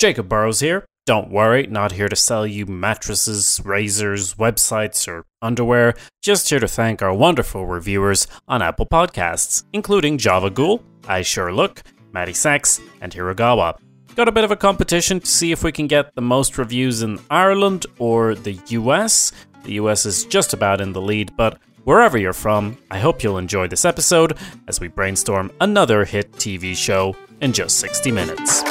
Jacob Burrows here. Don't worry, not here to sell you mattresses, razors, websites, or underwear. Just here to thank our wonderful reviewers on Apple Podcasts, including Java Ghoul, I Sure Look, Matty Sachs, and Hirogawa. Got a bit of a competition to see if we can get the most reviews in Ireland or the US. The US is just about in the lead, but wherever you're from, I hope you'll enjoy this episode as we brainstorm another hit TV show in just 60 minutes.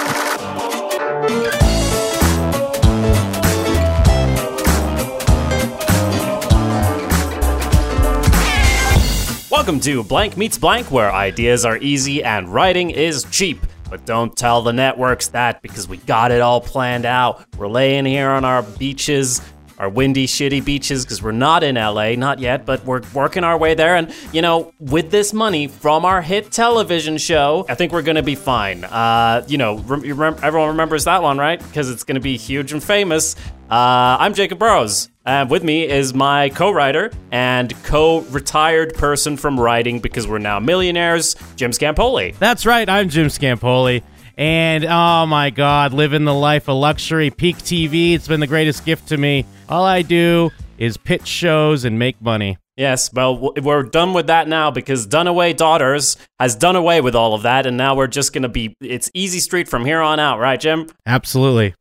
Welcome to Blank Meets Blank, where ideas are easy and writing is cheap. But don't tell the networks that because we got it all planned out. We're laying here on our beaches, our windy, shitty beaches, because we're not in LA, not yet, but we're working our way there. And, you know, with this money from our hit television show, I think we're going to be fine. Uh, you know, rem- everyone remembers that one, right? Because it's going to be huge and famous. Uh, I'm Jacob Burrows. And with me is my co writer and co retired person from writing because we're now millionaires, Jim Scampoli. That's right. I'm Jim Scampoli. And oh my God, living the life of luxury, peak TV. It's been the greatest gift to me. All I do is pitch shows and make money. Yes, well, we're done with that now because Dunaway Daughters has done away with all of that, and now we're just going to be, it's easy street from here on out, right, Jim? Absolutely.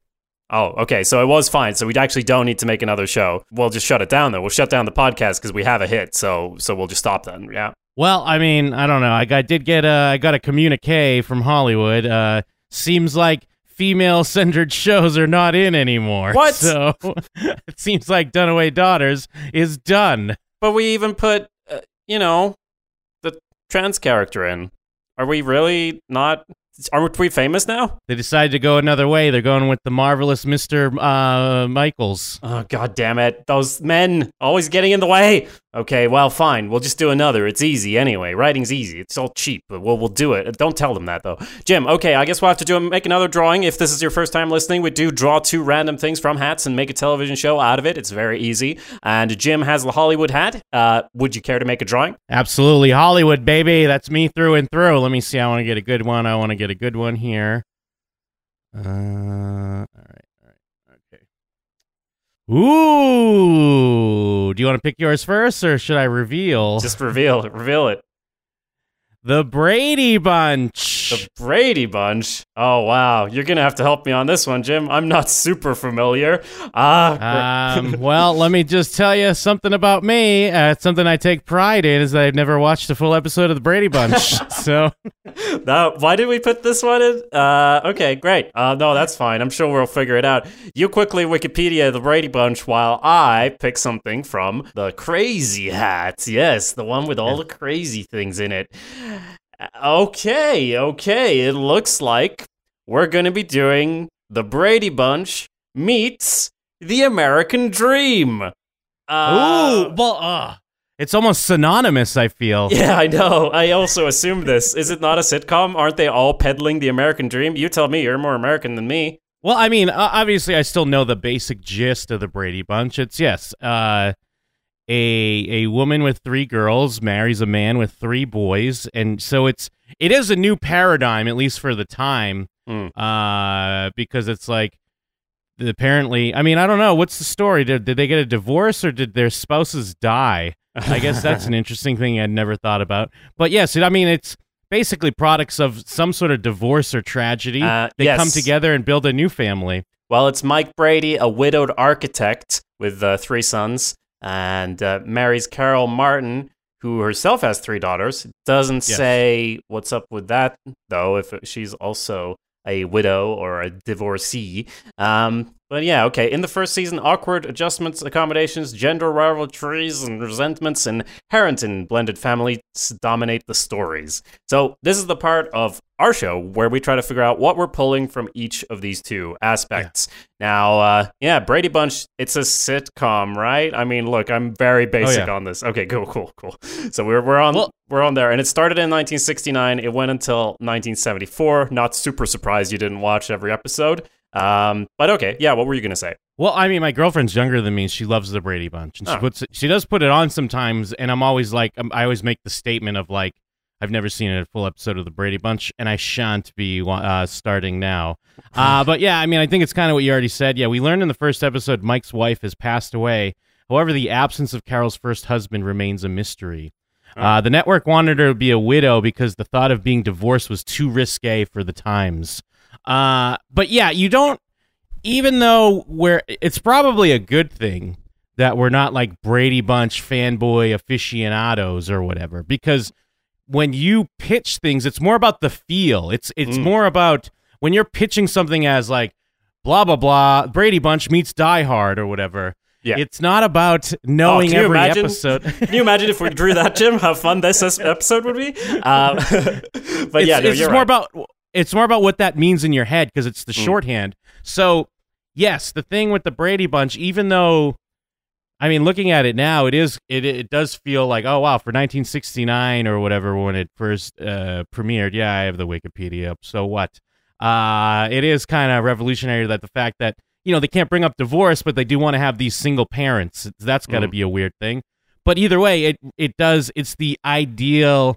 Oh, okay. So it was fine. So we actually don't need to make another show. We'll just shut it down, though. We'll shut down the podcast because we have a hit. So so we'll just stop then. Yeah. Well, I mean, I don't know. I, got, did get a, I got a communique from Hollywood. Uh, seems like female centered shows are not in anymore. What? So it seems like Dunaway Daughters is done. But we even put, uh, you know, the trans character in. Are we really not? Aren't we famous now? They decided to go another way. They're going with the marvelous Mr. Uh, Michaels. Oh god damn it. Those men always getting in the way. Okay, well fine. We'll just do another. It's easy anyway. Writing's easy. It's all cheap, we'll we'll do it. Don't tell them that though. Jim, okay, I guess we'll have to do make another drawing. If this is your first time listening, we do draw two random things from hats and make a television show out of it. It's very easy. And Jim has the Hollywood hat. Uh, would you care to make a drawing? Absolutely. Hollywood, baby. That's me through and through. Let me see. I want to get a good one. I want to get a good one here. Uh. All right. Ooh. Do you want to pick yours first or should I reveal? Just reveal. Reveal it. The Brady Bunch. The Brady Bunch. Oh wow, you're gonna have to help me on this one, Jim. I'm not super familiar. Ah, um, well, let me just tell you something about me. Uh, it's something I take pride in is that I've never watched a full episode of the Brady Bunch. so Now, why did we put this one in? Uh, okay, great. Uh, no, that's fine. I'm sure we'll figure it out. You quickly Wikipedia the Brady Bunch while I pick something from the Crazy Hat. Yes, the one with all the crazy things in it. Okay, okay. It looks like we're going to be doing the Brady Bunch meets the American Dream. Uh, Ooh, well, uh, it's almost synonymous. I feel. Yeah, I know. I also assumed this. Is it not a sitcom? Aren't they all peddling the American dream? You tell me. You're more American than me. Well, I mean, obviously, I still know the basic gist of the Brady Bunch. It's yes, uh, a a woman with three girls marries a man with three boys, and so it's it is a new paradigm, at least for the time, Hmm. uh, because it's like apparently. I mean, I don't know what's the story. Did did they get a divorce or did their spouses die? I guess that's an interesting thing I'd never thought about. But yes, I mean, it's basically products of some sort of divorce or tragedy. Uh, they yes. come together and build a new family. Well, it's Mike Brady, a widowed architect with uh, three sons, and uh, marries Carol Martin, who herself has three daughters. Doesn't Yes. say what's up with that, though, if she's also a widow or a divorcee. Um, but yeah, okay. In the first season, awkward adjustments, accommodations, gender rivalries, and resentments inherent in blended families dominate the stories. So, this is the part of our show where we try to figure out what we're pulling from each of these two aspects. Now, uh, yeah, Brady Bunch, it's a sitcom, right? I mean, look, I'm very basic yeah. on this. Okay, cool, cool, cool. So we're we're on Well- we're on there, and it started in 1969. It went until 1974. Not super surprised you didn't watch every episode. Um, but okay, yeah. What were you gonna say? Well, I mean, my girlfriend's younger than me. She loves the Brady Bunch, and she Oh. puts it, she does put it on sometimes. And I'm always like, um, I always make the statement of like, I've never seen a full episode of the Brady Bunch, and I shan't be uh, starting now. Uh, but yeah, I mean, I think it's kind of what you already said. Yeah, we learned in the first episode Mike's wife has passed away. However, the absence of Carol's first husband remains a mystery. Uh, the network wanted her to be a widow because the thought of being divorced was too risque for the times. Uh, but yeah, you don't. Even though we're, it's probably a good thing that we're not like Brady Bunch fanboy aficionados or whatever, because when you pitch things, it's more about the feel. It's it's Mm. more about when you're pitching something as like blah blah blah Brady Bunch meets Die Hard or whatever. Yeah. It's not about knowing Oh, every imagine? episode. Can you imagine if we drew that, Jim? How fun this episode would be. Um, but it's, yeah, no, it's you're more right. about it's more about what that means in your head because it's the Mm. shorthand. So yes, the thing with the Brady Bunch, even though I mean, looking at it now, it is it it does feel like oh wow for 1969 or whatever when it first uh, premiered. Yeah, I have the Wikipedia up. So what? Uh, it is kind of revolutionary that the fact that you know they can't bring up divorce, but they do want to have these single parents. That's got to Mm. be a weird thing. But either way, it it does. It's the ideal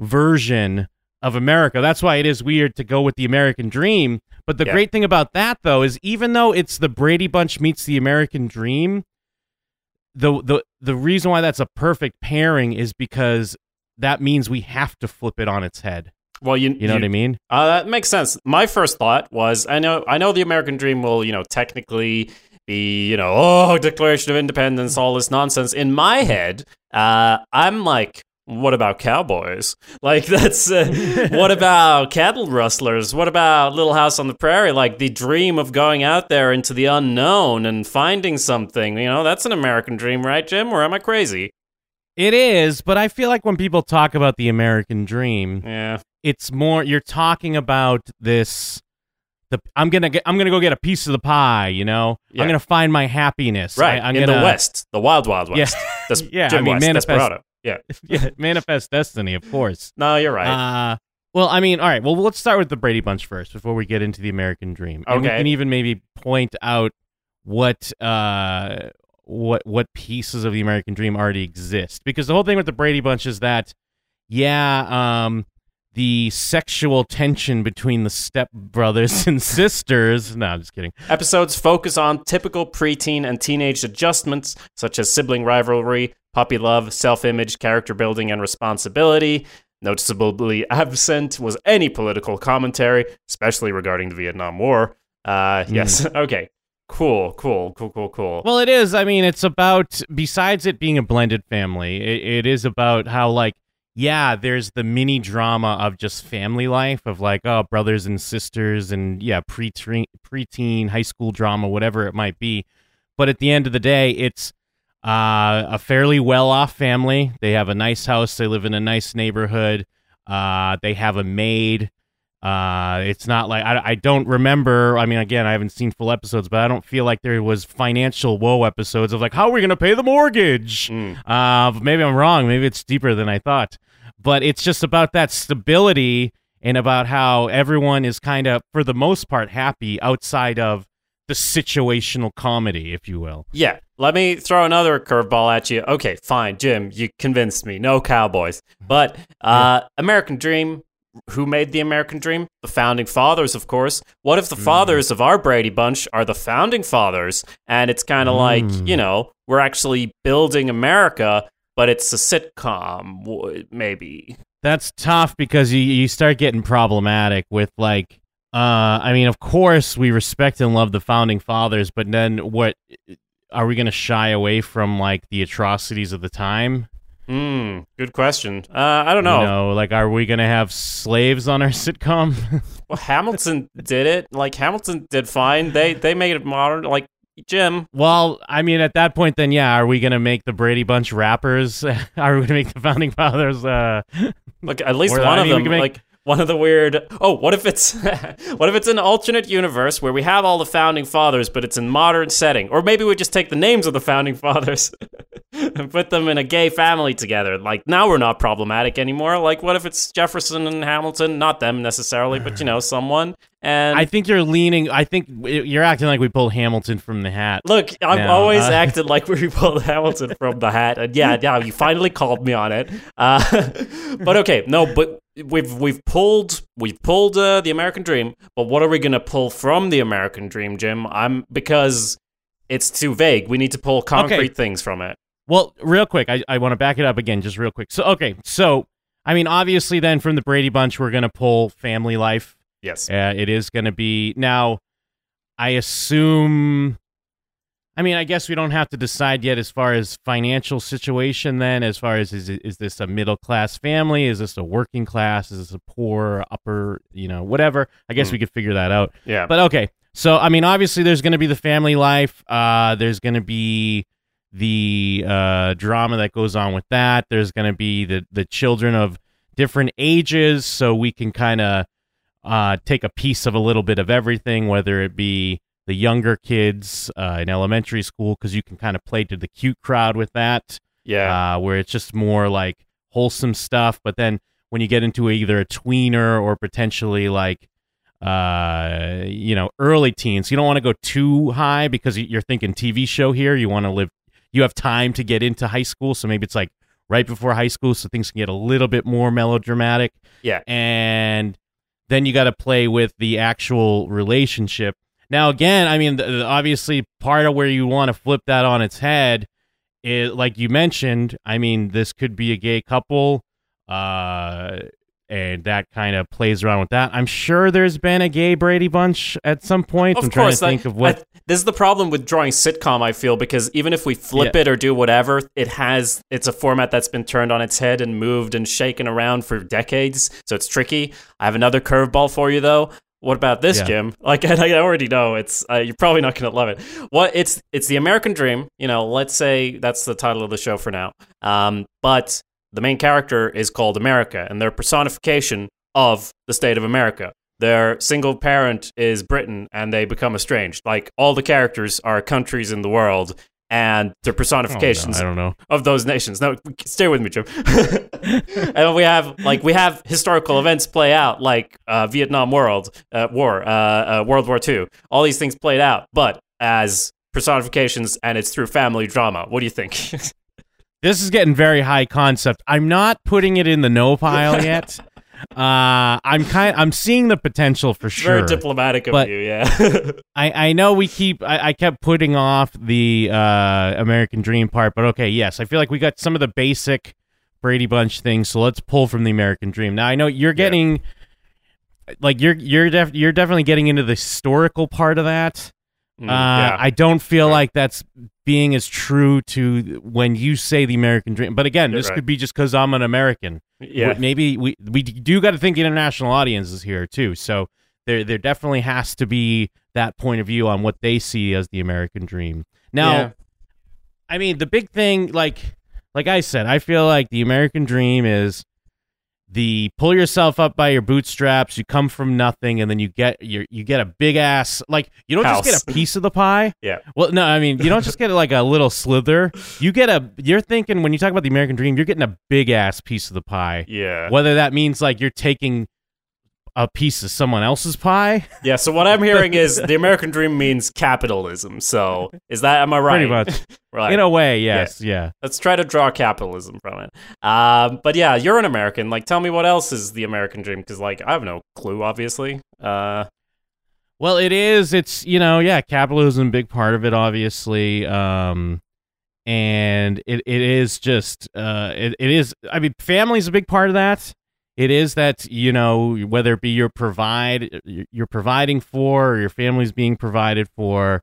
version of America. That's why it is weird to go with the American dream. But the Yeah. great thing about that though is even though it's the Brady Bunch meets the American dream, the the the reason why that's a perfect pairing is because that means we have to flip it on its head. well, you, You know what I mean? Uh, that makes sense. My first thought was, I know, I know, the American dream will, you know, technically be, you know, oh, Declaration of Independence, all this nonsense. In my head, uh, I'm like, what about cowboys? Like, that's uh, what about cattle rustlers? What about Little House on the Prairie? Like the dream of going out there into the unknown and finding something. You know, that's an American dream, right, Jim? Or am I crazy? It is, but I feel like when people talk about the American dream, Yeah. it's more you're talking about this the I'm going to get I'm to go get a piece of the pie, you know? Yeah. I'm going to find my happiness. Right. I, am in gonna, the West, the Wild Wild Yeah. West. Des- Yeah, I Jim mean, West, manifest- Desperado. Yeah. yeah, manifest destiny, of course. No, you're right. Uh, well, I mean, all right. Well, let's start with the Brady Bunch first before we get into the American Dream. And we Okay. can even maybe point out what uh what what pieces of the American Dream already exist because the whole thing with the Brady Bunch is that yeah, um the sexual tension between the step brothers and sisters. No, I'm just kidding. Episodes focus on typical preteen and teenage adjustments, such as sibling rivalry, puppy love, self image, character building, and responsibility. Noticeably absent was any political commentary, especially regarding the Vietnam War. Uh, yes. okay. Cool, cool, cool, cool, cool. Well, it is. I mean, it's about besides it being a blended family, it, it is about how like yeah, there's the mini drama of just family life of like oh brothers and sisters and yeah preteen preteen high school drama whatever it might be, but at the end of the day, it's uh, a fairly well off family. They have a nice house. They live in a nice neighborhood. Uh, they have a maid. Uh, it's not like I, I don't remember. I mean, again, I haven't seen full episodes, but I don't feel like there was financial woe episodes of like, how are we going to pay the mortgage? Mm. Uh, but maybe I'm wrong. Maybe it's deeper than I thought. But it's just about that stability and about how everyone is kind of, for the most part, happy outside of the situational comedy, if you will. Yeah, let me throw another curveball at you. Okay, fine, Jim, you convinced me. No cowboys. But uh, American Dream, who made the American Dream? The founding fathers, of course. What if the fathers of our Brady Bunch are the founding fathers? And it's kind of like, Mm. you know, we're actually building America, but it's a sitcom, maybe. That's tough because you, you start getting problematic with like uh I mean of course we respect and love the founding fathers but then what are we going to shy away from like the atrocities of the time? Hmm, good question. Uh, I don't know. You know, like are we going to have slaves on our sitcom? Well, Hamilton did it. Like Hamilton did fine. They they made it modern. Like Jim, well, I mean at that point then yeah, are we going to make the Brady Bunch rappers? are we going to make the founding fathers uh Look, at least one I of mean, we them, make- like one of the weird. Oh, what if it's what if it's an alternate universe where we have all the founding fathers, but it's in modern setting? Or maybe we just take the names of the founding fathers. and put them in a gay family together. Like now we're not problematic anymore. Like what if it's Jefferson and Hamilton? Not them necessarily, but you know someone. And I think you're leaning. I think you're acting like we pulled Hamilton from the hat. Look, I've No, always uh, acted like we pulled Hamilton from the hat, and yeah, yeah, you finally called me on it. Uh, but okay, no, but we've we've pulled we've pulled uh, the American Dream, but what are we gonna pull from the American Dream, Jim? I'm because it's too vague. We need to pull concrete things from it. Well, real quick, I, I want to back it up again, just real quick. So, okay, so I mean, obviously, then from the Brady Bunch, we're gonna pull family life. Yes. Uh, it is gonna be now. I assume. I mean, I guess we don't have to decide yet as far as financial situation. Then, as far as is is this a middle class family? Is this a working class? Is this a poor upper? You know, whatever. I guess Mm. we could figure that out. Yeah. But okay, so I mean, obviously, there's going to be the family life. Uh, there's going to be the uh, drama that goes on with that. There's going to be the the children of different ages, so we can kind of uh, take a piece of a little bit of everything, whether it be the younger kids uh, in elementary school, because you can kind of play to the cute crowd with that yeah. uh, where it's just more like wholesome stuff. But then when you get into either a tweener or potentially like, uh, you know, early teens, you don't want to go too high because you're thinking TV show here. You want to live, you have time to get into high school. So maybe it's like right before high school, so things can get a little bit more melodramatic. Yeah. And then you got to play with the actual relationship. Now, again, I mean, obviously, part of where you want to flip that on its head is, like you mentioned, I mean, this could be a gay couple, uh, and that kind of plays around with that. I'm sure there's been a gay Brady Bunch at some point. Of I'm trying to think of what. I- this is the problem with drawing sitcom. I feel because even if we flip Yeah. it or do whatever, it has it's a format that's been turned on its head and moved and shaken around for decades. So it's tricky. I have another curveball for you though. What about this, Yeah. Jim? Like I already know it's uh, you're probably not going to love it. What it's it's the American Dream. You know, let's say that's the title of the show for now. Um, but the main character is called America, and they're personification of the state of America. Their single parent is Britain, and they become estranged. Like all the characters are countries in the world, and they're Oh, no, personifications I don't know. of those nations. Now, stay with me, Jim. and we have like we have historical events play out, like uh, Vietnam World uh, War, uh, uh, World War II. All these things played out, but as personifications, and it's through family drama. What do you think? This is getting very high concept. I'm not putting it in the no pile yet. Uh, I'm kind. I'm seeing the potential for sure. Very diplomatic of you, yeah. I, I know we keep I, I kept putting off the uh, American Dream part, but okay, yes, I feel like we got some of the basic Brady Bunch things, so let's pull from the American Dream. Now I know you're getting like you're you're def- you're definitely getting into the historical part of that. Mm, uh. I don't feel Right. like that's being as true to when you say the American Dream. But again, You're this right. could be just because I'm an American. yeah. Maybe we we do got to think international audiences here too. So there there definitely has to be that point of view on what they see as the American dream. Now, Yeah. I mean, the big thing, like like I said, I feel like the American dream is the pull yourself up by your bootstraps. You come from nothing, and then you get your you get a big ass like you don't House. just get a piece of the pie. Yeah. Well, no, I mean you don't just get like a little slither. You get a. You're thinking when you talk about the American dream, you're getting a big ass piece of the pie. Yeah. Whether that means like you're taking a piece of someone else's pie, Yeah, so what I'm hearing is the American dream means capitalism. So is that am I right? pretty much. right. In a way, yes, yeah. Let's try to draw capitalism from it. Um, but yeah, you're an American. Like, tell me what else is the American dream? Because like I have no clue, obviously. Uh, Well, it is. It's you know, yeah, capitalism, big part of it, obviously. Um, and it, it is just uh, it, it is. I mean, family's a big part of that. It is that you know whether it be you're provide you're providing for or your family's being provided for.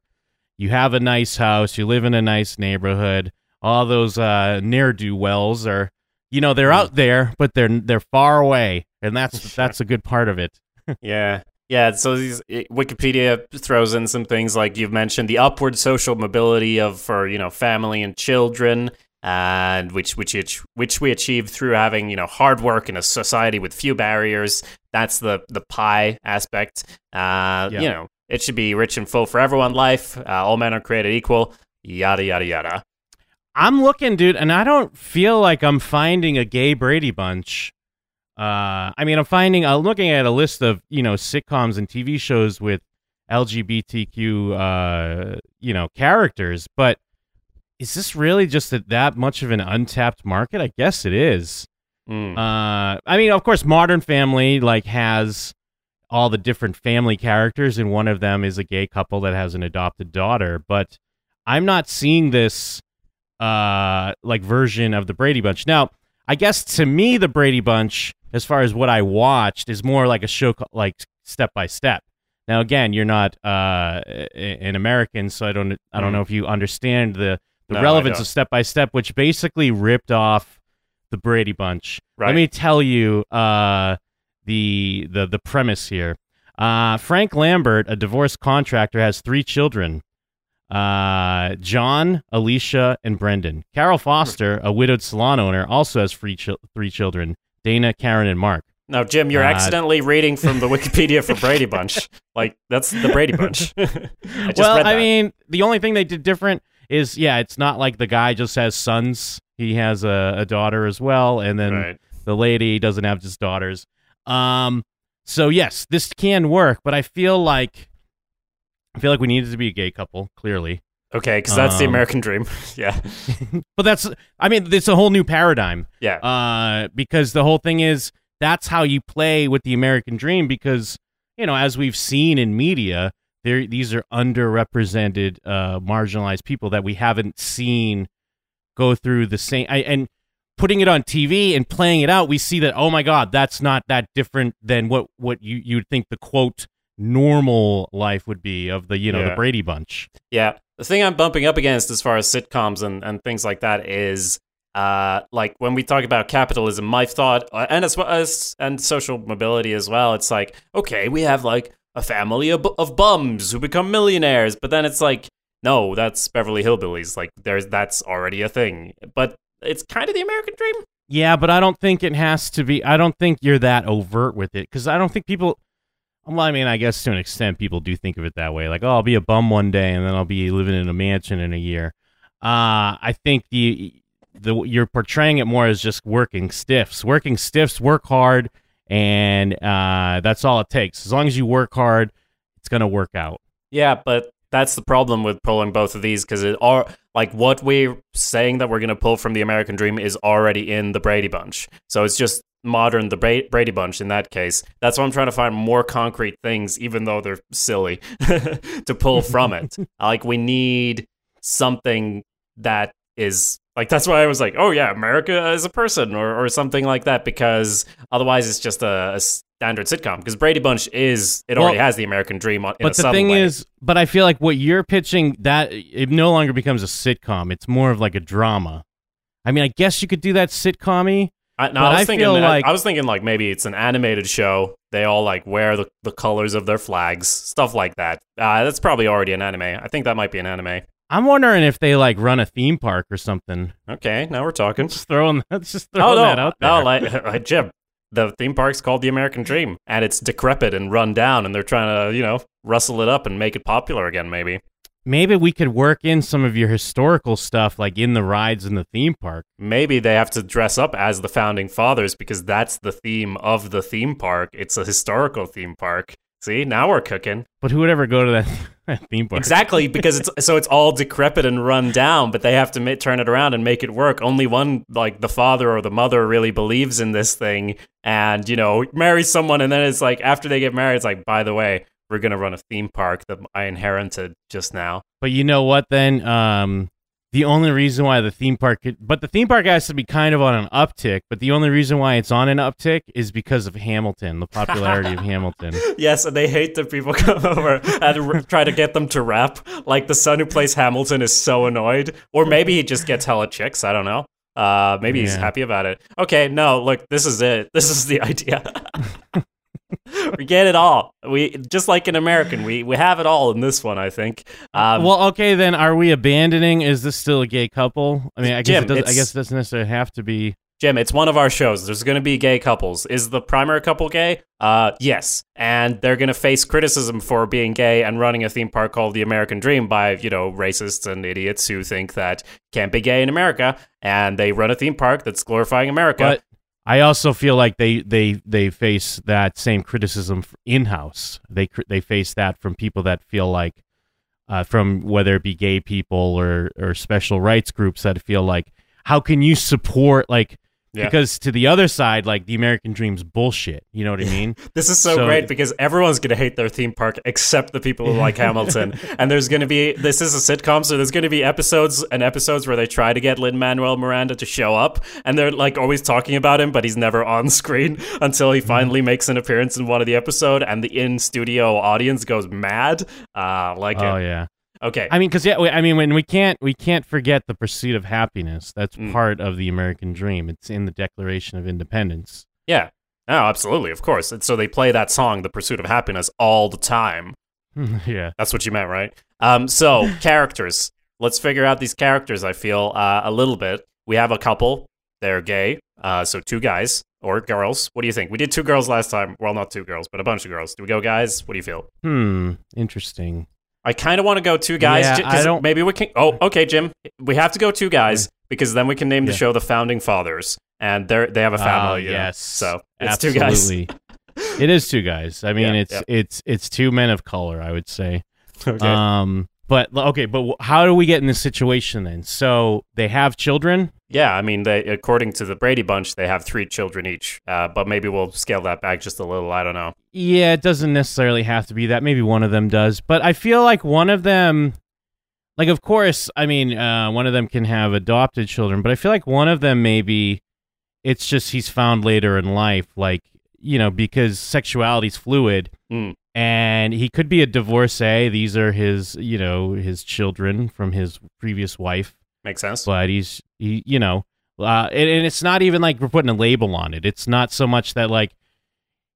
You have a nice house. You live in a nice neighborhood. All those uh, ne'er do wells are, you know, they're out there, but they're they're far away, and that's that's a good part of it. yeah. Yeah, so these, Wikipedia throws in some things like you've mentioned the upward social mobility of for you know family and children, and which which which we achieve through having you know hard work in a society with few barriers. That's the the pie aspect. Uh, Yeah. You know, it should be rich and full for everyone. Life, uh, all men are created equal. Yada yada yada. I'm looking, dude, and I don't feel like I'm finding a gay Brady Bunch. Uh, I mean, I'm finding, I'm looking at a list of you know sitcoms and TV shows with LGBTQ, uh, you know, characters, but is this really just that, that much of an untapped market? I guess it is. Mm. Uh, I mean, of course, Modern Family like has all the different family characters, and one of them is a gay couple that has an adopted daughter. But I'm not seeing this uh like version of the Brady Bunch. Now, I guess to me, the Brady Bunch, as far as what I watched, is more like a show like step by step. Now, again, you're not uh, an American, so I don't I don't Mm. know if you understand the the No, relevance of step by step, which basically ripped off the Brady Bunch. Right. Let me tell you uh, the the the premise here. Uh, Frank Lambert, a divorced contractor, has three children. Uh, John, Alicia, and Brendan. Carol Foster, a widowed salon owner, also has three, three children. Dana, Karen, and Mark. Now, Jim, you're Uh, accidentally reading from the Wikipedia for Brady Bunch. Like that's the Brady Bunch. I well, I mean, the only thing they did different is, yeah, it's not like the guy just has sons. He has a, a daughter as well, and then right. the lady doesn't have just daughters. Um, so yes, this can work, but I feel like I feel like we needed to be a gay couple, clearly. Okay, because that's the Um, American dream. yeah, But that's, I mean, it's a whole new paradigm. yeah, uh, because the whole thing is that's how you play with the American dream. Because you know, as we've seen in media, there these are underrepresented, uh, marginalized people that we haven't seen go through the same. I, and putting it on TV and playing it out, we see that oh my god, that's not that different than what what you you'd think the quote normal life would be of the you know the Brady Bunch. yeah. The thing I'm bumping up against as far as sitcoms and, and things like that is, uh, like when we talk about capitalism, my thought, uh, and as well as and social mobility as well. It's like, okay, we have like a family of, of bums who become millionaires, but then it's like, no, that's Beverly Hillbillies. Like, there's that's already a thing, but it's kind of the American dream. Yeah, but I don't think it has to be. I don't think you're that overt with it because I don't think people. Well, I mean, I guess to an extent, people do think of it that way. Like, oh, I'll be a bum one day, and then I'll be living in a mansion in a year. Uh, I think the the you're portraying it more as just working stiffs. Working stiffs work hard, and uh, that's all it takes. As long as you work hard, it's gonna work out. Yeah, but that's the problem with pulling both of these because it are like what we're saying that we're going to pull from the American Dream is already in the Brady Bunch. So it's just modern the Bra- Brady Bunch in that case. That's why I'm trying to find more concrete things, even though they're silly, to pull from it. like we need something that is like that's why I was like, oh yeah, America is a person or or something like that because otherwise it's just a, a standard sitcom because Brady Bunch is it already has the American Dream on. But the thing way. is, but I feel like what you're pitching that it no longer becomes a sitcom. It's more of like a drama. I mean, I guess you could do that sitcom I, no, I was I thinking. feel I- like- I, was thinking like maybe it's an animated show. They all like wear the, the colors of their flags, stuff like that. Uh, that's probably already an anime. I think that might be an anime. I'm wondering if they like run a theme park or something. Okay, now we're talking. Just throwing, just Oh throwing no, that out there. no, like uh, Jim. The theme park's called the American Dream, and it's decrepit and run down, and they're trying to, you know, rustle it up and make it popular again. Maybe, Maybe we could work in some of your historical stuff, like in the rides in the theme park. maybe they have to dress up as the founding fathers because that's the theme of the theme park. It's a historical theme park. See, now we're cooking. But who would ever go to that theme park? Exactly, because it's so it's all decrepit and run down, but they have to ma- turn it around and make it work. Only one, like the father or the mother, really believes in this thing, and you know, marries someone, and then it's like after they get married, it's like, by the way, we're gonna run a theme park that I inherited just now. But you know what? Then um, the only reason why the theme park, could, but the theme park has to be kind of on an uptick. But the only reason why it's on an uptick is because of Hamilton, the popularity of Hamilton. Yes, and they hate that people come over and r- try to get them to rap. Like the son who plays Hamilton is so annoyed, or maybe he just gets hella chicks. I don't know. Uh, maybe he's happy about it. Okay, no, look, this is it. This is the idea. we get it all. We just like an American. We we have it all in this one. I think. Um, well, okay, then are we abandoning? Is this still a gay couple? I mean, I guess Jim, it I guess it doesn't necessarily have to be. Jim, it's one of our shows. There's going to be gay couples. Is the primary couple gay? Uh, yes. And they're going to face criticism for being gay and running a theme park called the American Dream by, you know, racists and idiots who think that can't be gay in America. And they run a theme park that's glorifying America. But I also feel like they they they face that same criticism in house. They they face that from people that feel like, uh, from whether it be gay people or or special rights groups that feel like, how can you support like Yeah. because to the other side, like the American dream's bullshit. You know what I mean? This is so, So- great because everyone's going to hate their theme park except the people who like Hamilton. And there's going to be this is a sitcom, so there's going to be episodes and episodes where they try to get Lin Manuel Miranda to show up, and they're like always talking about him, but he's never on screen until he finally makes an appearance in one of the episode, and the in studio audience goes mad. Uh, like oh it. yeah. Okay, I mean, because yeah, I mean, when we can't we can't forget the pursuit of happiness. That's Mm. part of the American dream. It's in the Declaration of Independence. yeah. Oh, absolutely, of course. And so they play that song, "The Pursuit of Happiness," all the time. yeah. That's what you meant, right? Um, so characters. Let's figure out these characters. I feel uh, a little bit. We have a couple. They're gay. Uh, so two guys or girls. What do you think? We did two girls last time. Well, not two girls, but a bunch of girls. Do we go guys? What do you feel? Hmm. Interesting. I kind of want to go two guys. Yeah, ju- 'cause I don't- Maybe we can. Oh, okay, Jim. We have to go two guys because then we can name the Yeah. show the Founding Fathers, and they they have a family. You know? yes. So it's two Absolutely. guys. it is two guys. I mean, Yeah, it's it's it's two men of color. I would say. okay. Um. But okay. But how do we get in this situation then? So they have children. Yeah, I mean, they according to the Brady Bunch, they have three children each. Uh, but maybe we'll scale that back just a little. I don't know. Yeah, it doesn't necessarily have to be that. Maybe one of them does, but I feel like one of them, like, of course, I mean, uh, one of them can have adopted children, but I feel like one of them maybe it's just he's found later in life, like you know, because sexuality's fluid, Mm. And he could be a divorcee. These are his, you know, his children from his previous wife, Makes sense. but he's he, you know, uh, and, and it's not even like we're putting a label on it. It's not so much that like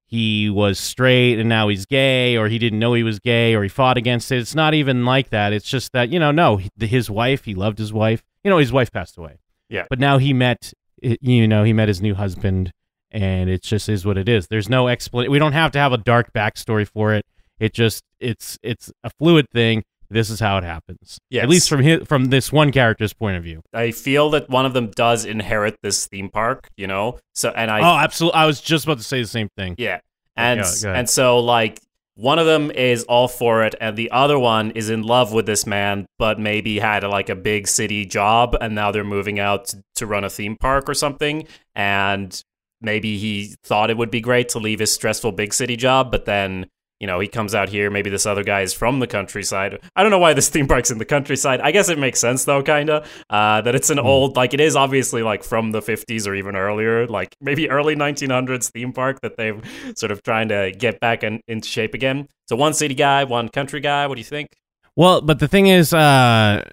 he was straight and now he's gay, or he didn't know he was gay, or he fought against it. It's not even like that. It's just that you know, no, his wife, he loved his wife. You know, his wife passed away. Yeah. but now he met, you know, he met his new husband, and it just is what it is. There's no explanation. We don't have to have a dark backstory for it. It just it's it's a fluid thing. This is how it happens. Yes. At least from his, from this one character's point of view. I feel that one of them does inherit this theme park, you know. So and I oh, absolutely. I was just about to say the same thing. yeah, and go- go and so like one of them is all for it, and the other one is in love with this man, but maybe had a, like a big city job, and now they're moving out to, to run a theme park or something, and maybe he thought it would be great to leave his stressful big city job, but then you know, he comes out here. Maybe this other guy is from the countryside. I don't know why this theme park's in the countryside. I guess it makes sense though, kind of. Uh, that it's an old, like it is obviously like from the 50s or even earlier, like maybe early 1900s theme park that they've sort of trying to get back in, into shape again. So one city guy, one country guy. What do you think? Well, but the thing is, uh,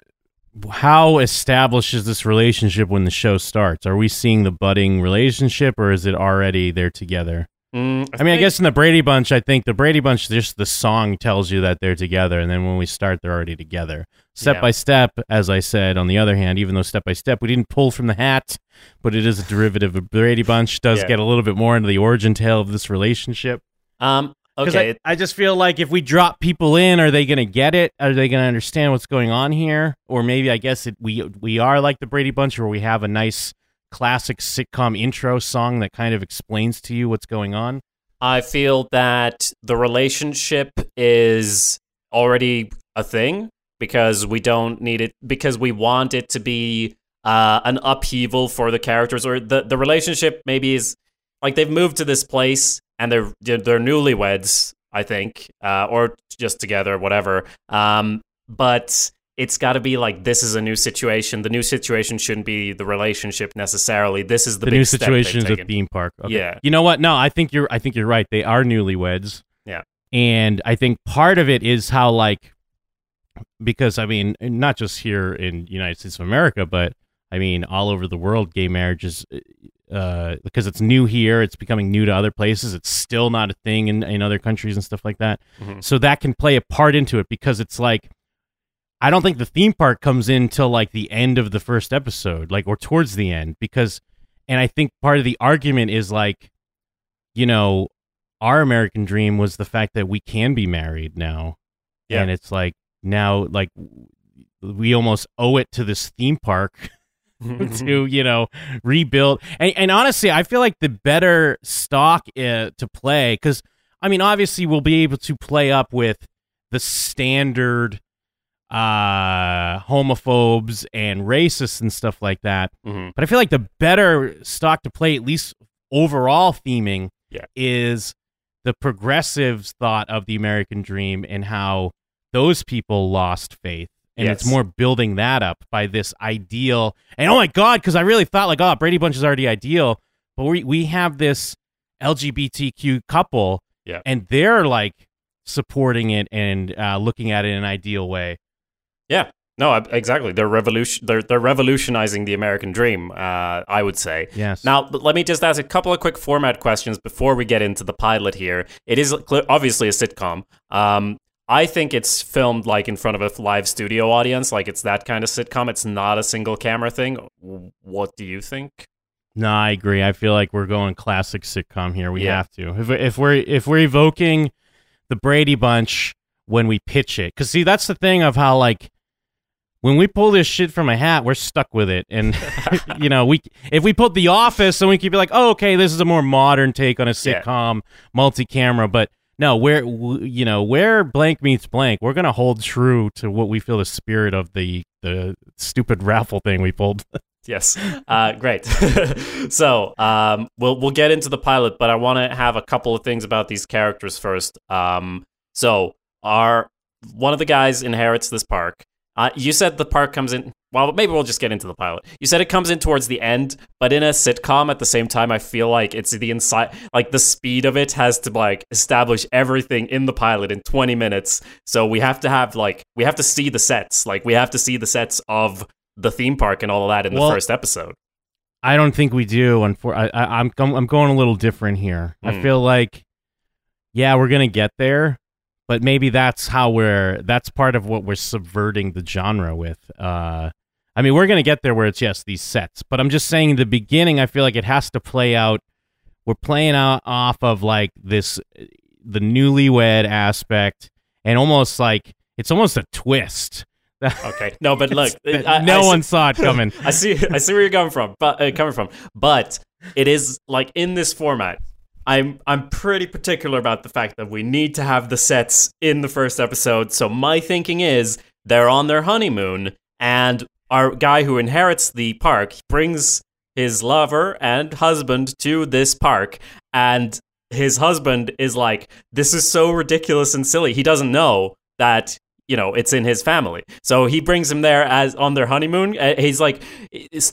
how established is this relationship when the show starts? Are we seeing the budding relationship, or is it already they're together? Mm, I mean, I guess in the Brady Bunch, I think the Brady Bunch, just the song tells you that they're together, and then when we start, they're already together. Step Yeah. by step, as I said. On the other hand, even though step by step, we didn't pull from the hat, but it is a derivative of Brady Bunch. Does Yeah. get a little bit more into the origin tale of this relationship. Um, okay. I, I just feel like if we drop people in, are they going to get it? Are they going to understand what's going on here? Or maybe I guess it, we we are like the Brady Bunch, where we have a nice classic sitcom intro song that kind of explains to you what's going on. I feel that the relationship is already a thing because we don't need it because we want it to be uh, an upheaval for the characters or the the relationship maybe is like they've moved to this place and they're they're newlyweds I think uh, or just together whatever um, but it's got to be like this is a new situation the new situation shouldn't be the relationship necessarily this is the, The, big new situation is a theme park. Okay. Yeah. You know what? No, I think you're. I think you're right. They are newlyweds. Yeah. And I think part of it is how like because I mean not just here in United States of America, but I mean all over the world, gay marriage is uh, because it's new here, it's becoming new to other places. It's still not a thing in, in other countries and stuff like that. Mhm. So that can play a part into it because it's like I don't think the theme park comes in till like the end of the first episode, like or towards the end, because And I think part of the argument is like, you know, our American dream was the fact that we can be married now. Yeah. And it's like now like we almost owe it to this theme park to you know rebuild and, and honestly i feel like the better stock uh, to play because i mean obviously we'll be able to play up with the standard uh homophobes and racists and stuff like that Mhm. but i feel like the better stock to play at least overall theming Yeah. is the progressives thought of the american dream and how those people lost faith and it's more building that up by this ideal and oh my god because i really thought like oh brady bunch is already ideal but we, we have this lgbtq couple Yeah. and they're like supporting it and uh, looking at it in an ideal way Yeah. No, exactly. They're revolution. They're they're revolutionizing the American dream. Uh, I would say. yes Now, let me just ask a couple of quick format questions before we get into the pilot here. It is obviously a sitcom. Um, I think it's filmed like in front of a live studio audience, like it's that kind of sitcom. It's not a single camera thing. What do you think? No, I agree. I feel like we're going classic sitcom here. We Yeah. have to. If, if we're if we're evoking the Brady Bunch when we pitch it, because see, that's the thing of how like when we pull this shit from a hat, we're stuck with it. And you know, we if we put The Office, then we could be like, oh, okay, this is a more modern take on a Yeah. sitcom, multi-camera. But no, where you know where blank meets blank, we're gonna hold true to what we feel the spirit of the the stupid raffle thing we pulled. Yes. Uh, great. so um, we'll we'll get into the pilot, but I want to have a couple of things about these characters first. Um, so our one of the guys inherits this park. Uh, you said the park comes in. Well, maybe we'll just get into the pilot. You said it comes in towards the end, but in a sitcom at the same time, I feel like it's the inside, like the speed of it has to like establish everything in the pilot in 20 minutes. So we have to have like we have to see the sets, like we have to see the sets of the theme park and all of that in Well- the first episode. I don't think we do. Unfor- I, I, I'm I'm going a little different here. I Hmm. feel like, yeah, we're gonna get there, but maybe that's how we're. That's part of what we're subverting the genre with. Uh, I mean, we're gonna get there where it's yes these sets, but I'm just saying in the beginning. I feel like it has to play out. We're playing out off of like this, the newlywed aspect, and almost like it's almost a twist. Okay, no, but look, I- no I see- one saw it coming. I see. I see where you're coming from, but uh, coming from, but it is like in this format. I'm I'm pretty particular about the fact that we need to have the sets in the first episode. So my thinking is they're on their honeymoon, and our guy who inherits the park brings his lover and husband to this park, and his husband is like, "This is so ridiculous and silly." He doesn't know that you know it's in his family. So he brings him there as on their honeymoon. Uh, he's like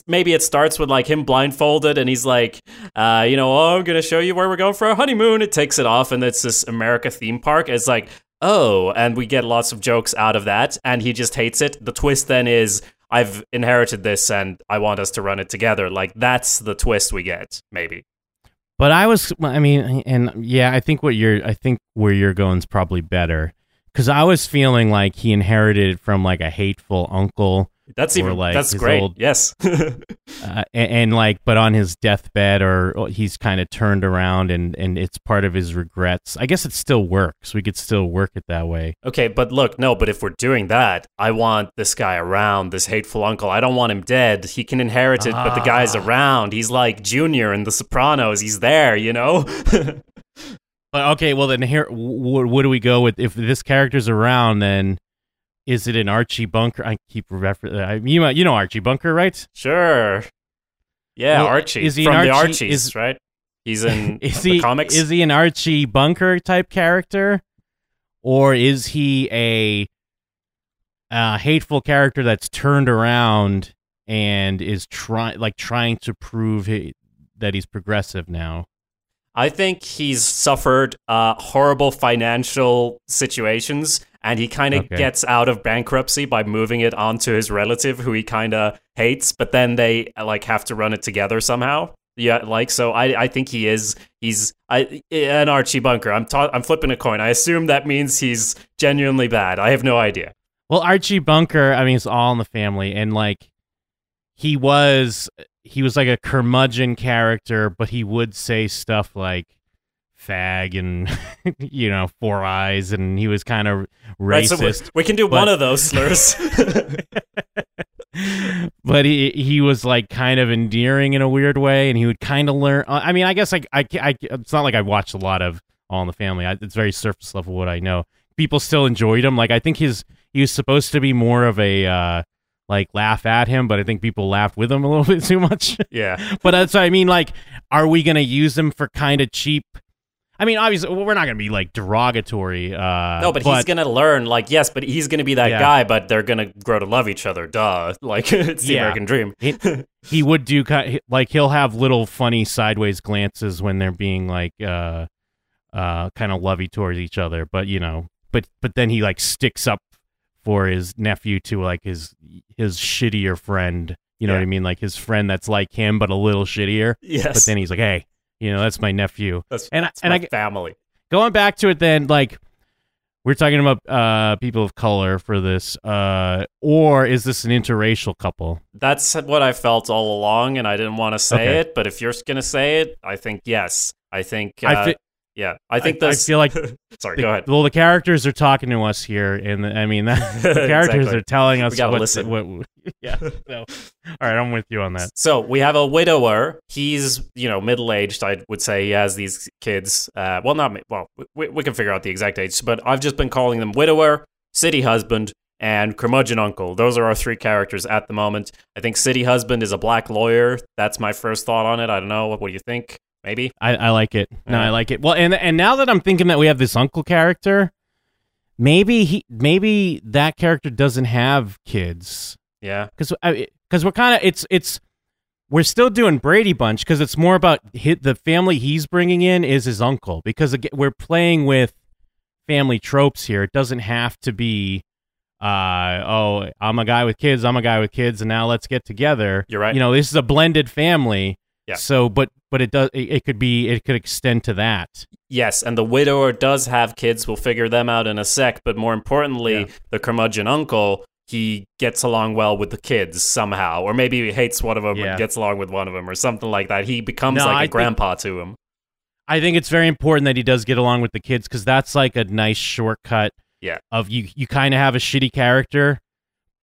maybe it starts with like him blindfolded and he's like uh, you know oh i'm gonna show you where we're going for our honeymoon. It takes it off and it's this america theme park. It's like oh and we get lots of jokes out of that and he just hates it. The twist then is i've inherited this and i want us to run it together. Like that's the twist we get maybe. But I was, I mean, and yeah, I think what you're, I think where you're going is probably better because I was feeling like he inherited from like a hateful uncle, that's even like, that's great old- yes uh, and, and like, but on his deathbed, or he's kind of turned around, and and it's part of his regrets. I guess it still works. We could still work it that way. Okay, but look, no, but if we're doing that, I want this guy around, this hateful uncle. I don't want him dead. He can inherit it, but the guy's Ah. around. He's like Junior in The Sopranos. He's there, you know? But okay, well then here, w- what do we go with? If this character's around, then is it an Archie Bunker? I keep referencing. You you know Archie Bunker, right? sure. Yeah, Well, Archie. is he from an the Archie- Archies, is- right? He's in is he comics. is he an Archie Bunker type character, or is he a uh, hateful character that's turned around and is trying like trying to prove he, that he's progressive now? I think he's suffered uh, horrible financial situations, and he kind of Okay. gets out of bankruptcy by moving it onto his relative, who he kind of hates. But then they like have to run it together somehow. Yeah, like so. I I think he is. He's I an Archie Bunker. I'm ta- I'm flipping a coin. I assume that means he's genuinely bad. I have no idea. Well, Archie Bunker, I mean, it's all in the family, and like he was he was like a curmudgeon character, but he would say stuff like fag and you know four eyes, and he was kind of Right, so we, racist. we can do but- one of those slurs. but he he was like kind of endearing in a weird way, and he would kind of learn. I mean, I guess I, I, I it's not like I watched a lot of All in the Family. I, it's very surface level what I know. People still enjoyed him. Like I think his he was supposed to be more of a uh, like laugh at him, but I think people laughed with him a little bit too much. yeah. but that's what I mean. Like, are we gonna use him for kind of cheap? I mean, obviously, we're not gonna be like derogatory. Uh, No, but, he's gonna learn. Like, yes, but he's gonna be that Yeah. guy. But they're gonna grow to love each other. Duh. Like it's the Yeah. American dream. he, he would do ki- like he'll have little funny sideways glances when they're being like uh uh kind of lovey towards each other but you know but but then he like sticks up for his nephew to like his his shittier friend you know Yeah. what i mean like his friend that's like him but a little shittier Yes. but then he's like hey you know that's my nephew that's, and I- that's and my I- family. going back to it then like we're talking about uh people of color for this uh or is this an interracial couple That's what I felt all along, and I didn't want to say Okay. it. But if you're gonna say it, I think yes. I think. Uh, I fe- yeah. I think I, I feel like sorry. the, go ahead. Well, the characters are talking to us here, and the, I mean, that, the characters Exactly. are telling us We gotta what, listen. what. Yeah. So, all right, I'm with you on that. So we have a widower. He's you know middle aged. I would say he has these kids. Uh, well, not well. We, we can figure out the exact age, but I've just been calling them widower, city husband, and curmudgeon uncle. Those are our three characters at the moment. I think city husband is a black lawyer. That's my first thought on it. I don't know. What, what do you think? Maybe. I, I like it. No, Yeah. I like it. Well, and and now that I'm thinking that we have this uncle character, maybe he, maybe that character doesn't have kids Yeah. because because we're kind of it's it's we're still doing Brady Bunch because it's more about hit the family he's bringing in is his uncle because again, we're playing with family tropes here. It doesn't have to be uh oh I'm a guy with kids I'm a guy with kids and now let's get together. You're right. You know this is a blended family. Yeah. So but but it does it, it could be it could extend to that. Yes, and the widower does have kids. We'll figure them out in a sec. But more importantly, Yeah. the curmudgeon uncle, he gets along well with the kids somehow. Or maybe he hates one of them Yeah. and gets along with one of them or something like that. He becomes No, like a I think- grandpa to him. I think it's very important that he does get along with the kids because that's like a nice shortcut. Yeah. Of you, you kind of have a shitty character,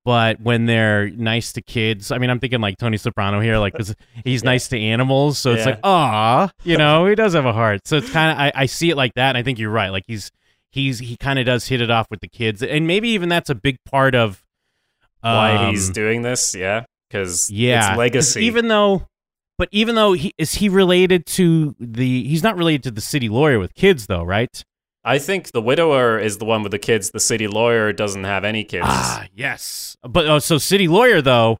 but when they're nice to kids, I mean, I'm thinking like Tony Soprano here, like 'cause he's nice to animals, so it's like, ah, you know, he does have a heart. So it's kind of, I, I see it like that, and I think you're right. Like he's, he's, he kind of does hit it off with the kids, and maybe even that's a big part of Why he's um, doing this, yeah. Because yeah it's legacy. even though but even though he is he related to the he's not related to the city lawyer with kids though right I think the widower is the one with the kids. The city lawyer doesn't have any kids. ah yes but oh so city lawyer though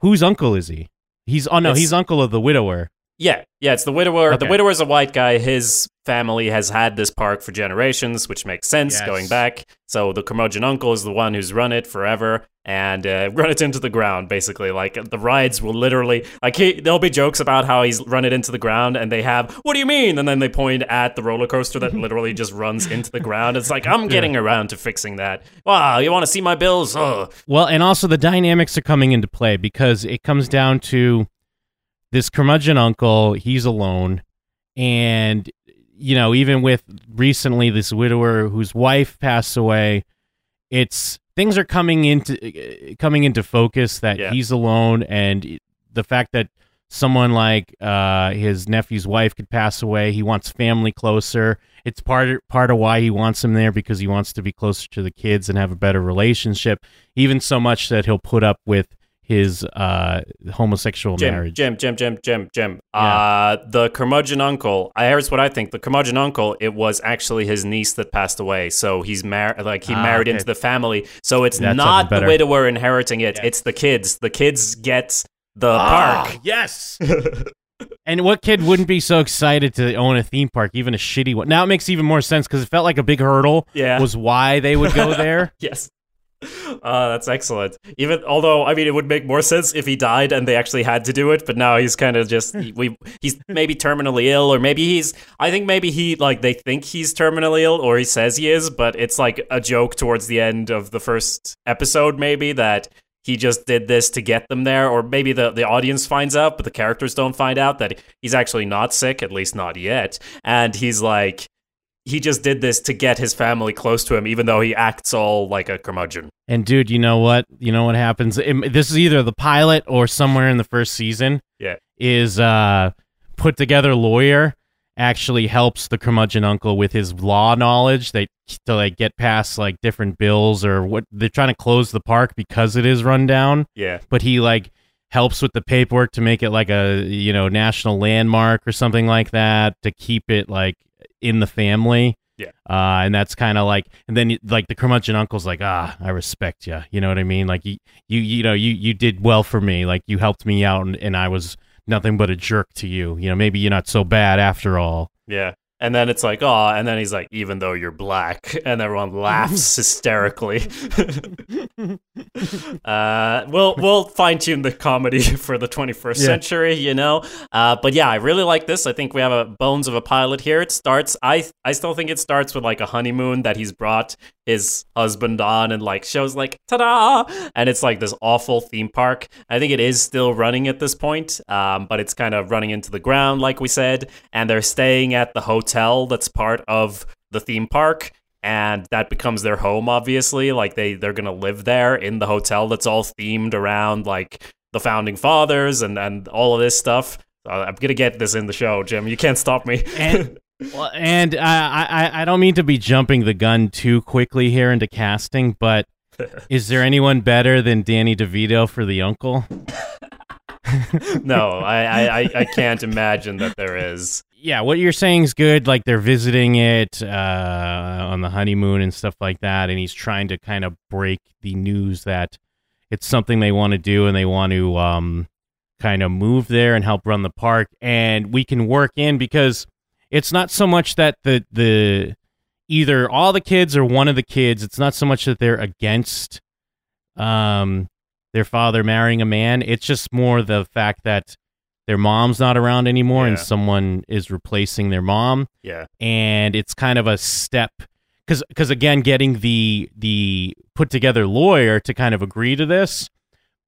whose uncle is he he's oh no It's- he's uncle of the widower Yeah, yeah, it's the widower. The Okay. widower's a white guy. His family has had this park for generations, which makes sense Yes. going back. So the curmudgeon uncle is the one who's run it forever and uh, run it into the ground, basically. Like the rides will literally, like he, there'll be jokes about how he's run it into the ground, and they have, what do you mean? And then they point at the roller coaster that literally just runs into the ground. It's like I'm getting around to fixing that. Wow, you want to see my bills? Ugh. well and also the dynamics are coming into play because it comes down to this curmudgeon uncle he's alone and you know even with recently this widower whose wife passed away it's things are coming into coming into focus that Yeah. he's alone and the fact that someone like uh, his nephew's wife could pass away he wants family closer it's part part of why he wants him there because he wants to be closer to the kids and have a better relationship even so much that he'll put up with his uh, homosexual Jim, marriage Jim, Jim, Jim, Jim, Jim. Yeah. Uh, the curmudgeon uncle. I here's what I think. The curmudgeon uncle. It was actually his niece that passed away. So he's married. Like he Ah, married okay. into the family. So it's That's not something the better. widower inheriting it. Yeah. It's the kids. The kids get the Ah, park. yes. and what kid wouldn't be so excited to own a theme park, even a shitty one? Now it makes even more sense because it felt like a big hurdle. Yeah. was why they would go there. Yes. Uh, that's excellent. Even although I mean, it would make more sense if he died and they actually had to do it. But now he's kind of just we he's maybe terminally ill, or maybe he's. I think maybe he like they think he's terminally ill, or he says he is, but it's like a joke towards the end of the first episode, maybe that he just did this to get them there, or maybe the, the audience finds out, but the characters don't find out that he's actually not sick, at least not yet. And he's like, he just did this to get his family close to him, even though he acts all like a curmudgeon. And dude, you know what? You know what happens? This is either the pilot or somewhere in the first season. Yeah. Is uh put together lawyer actually helps the curmudgeon uncle with his law knowledge. They to like get past like different bills or what they're trying to close the park because it is run down. Yeah. But he like helps with the paperwork to make it like a you know national landmark or something like that to keep it like in the family. Yeah. Uh, and that's kind of like, and then like the curmudgeon uncle's like, ah, I respect you. You know what I mean? Like you, you, you know, you, you did well for me. Like you helped me out, and, and I was nothing but a jerk to you. You know, maybe you're not so bad after all. Yeah. And then it's like, oh, and then he's like, even though you're black, and everyone laughs hysterically. uh, we'll we'll fine tune the comedy for the 21st Yeah. century, you know. Uh, but yeah, I really like this. I think we have a bones of a pilot here. It starts. I I still think it starts with like a honeymoon that he's brought his husband on, and like shows like ta-da, and it's like this awful theme park. I think it is still running at this point, um, but it's kind of running into the ground, like we said, and they're staying at the hotel that's part of the theme park and that becomes their home obviously. Like they they're gonna live there in the hotel that's all themed around like the founding fathers and and all of this stuff. Uh, i'm gonna get this in the show jim. You can't stop me. And- Well, and uh, I, I, I don't mean to be jumping the gun too quickly here into casting, but is there anyone better than Danny DeVito for the uncle? no I i i can't imagine that there is yeah, what you're saying is good. Like they're visiting it uh, on the honeymoon and stuff like that, and he's trying to kind of break the news that it's something they want to do and they want to um, kind of move there and help run the park. And we can work in because it's not so much that the the either all the kids or one of the kids. It's not so much that they're against um, their father marrying a man. It's just more the fact that their mom's not around anymore and someone is replacing their mom. Yeah. And it's kind of a step because because again getting the the put together lawyer to kind of agree to this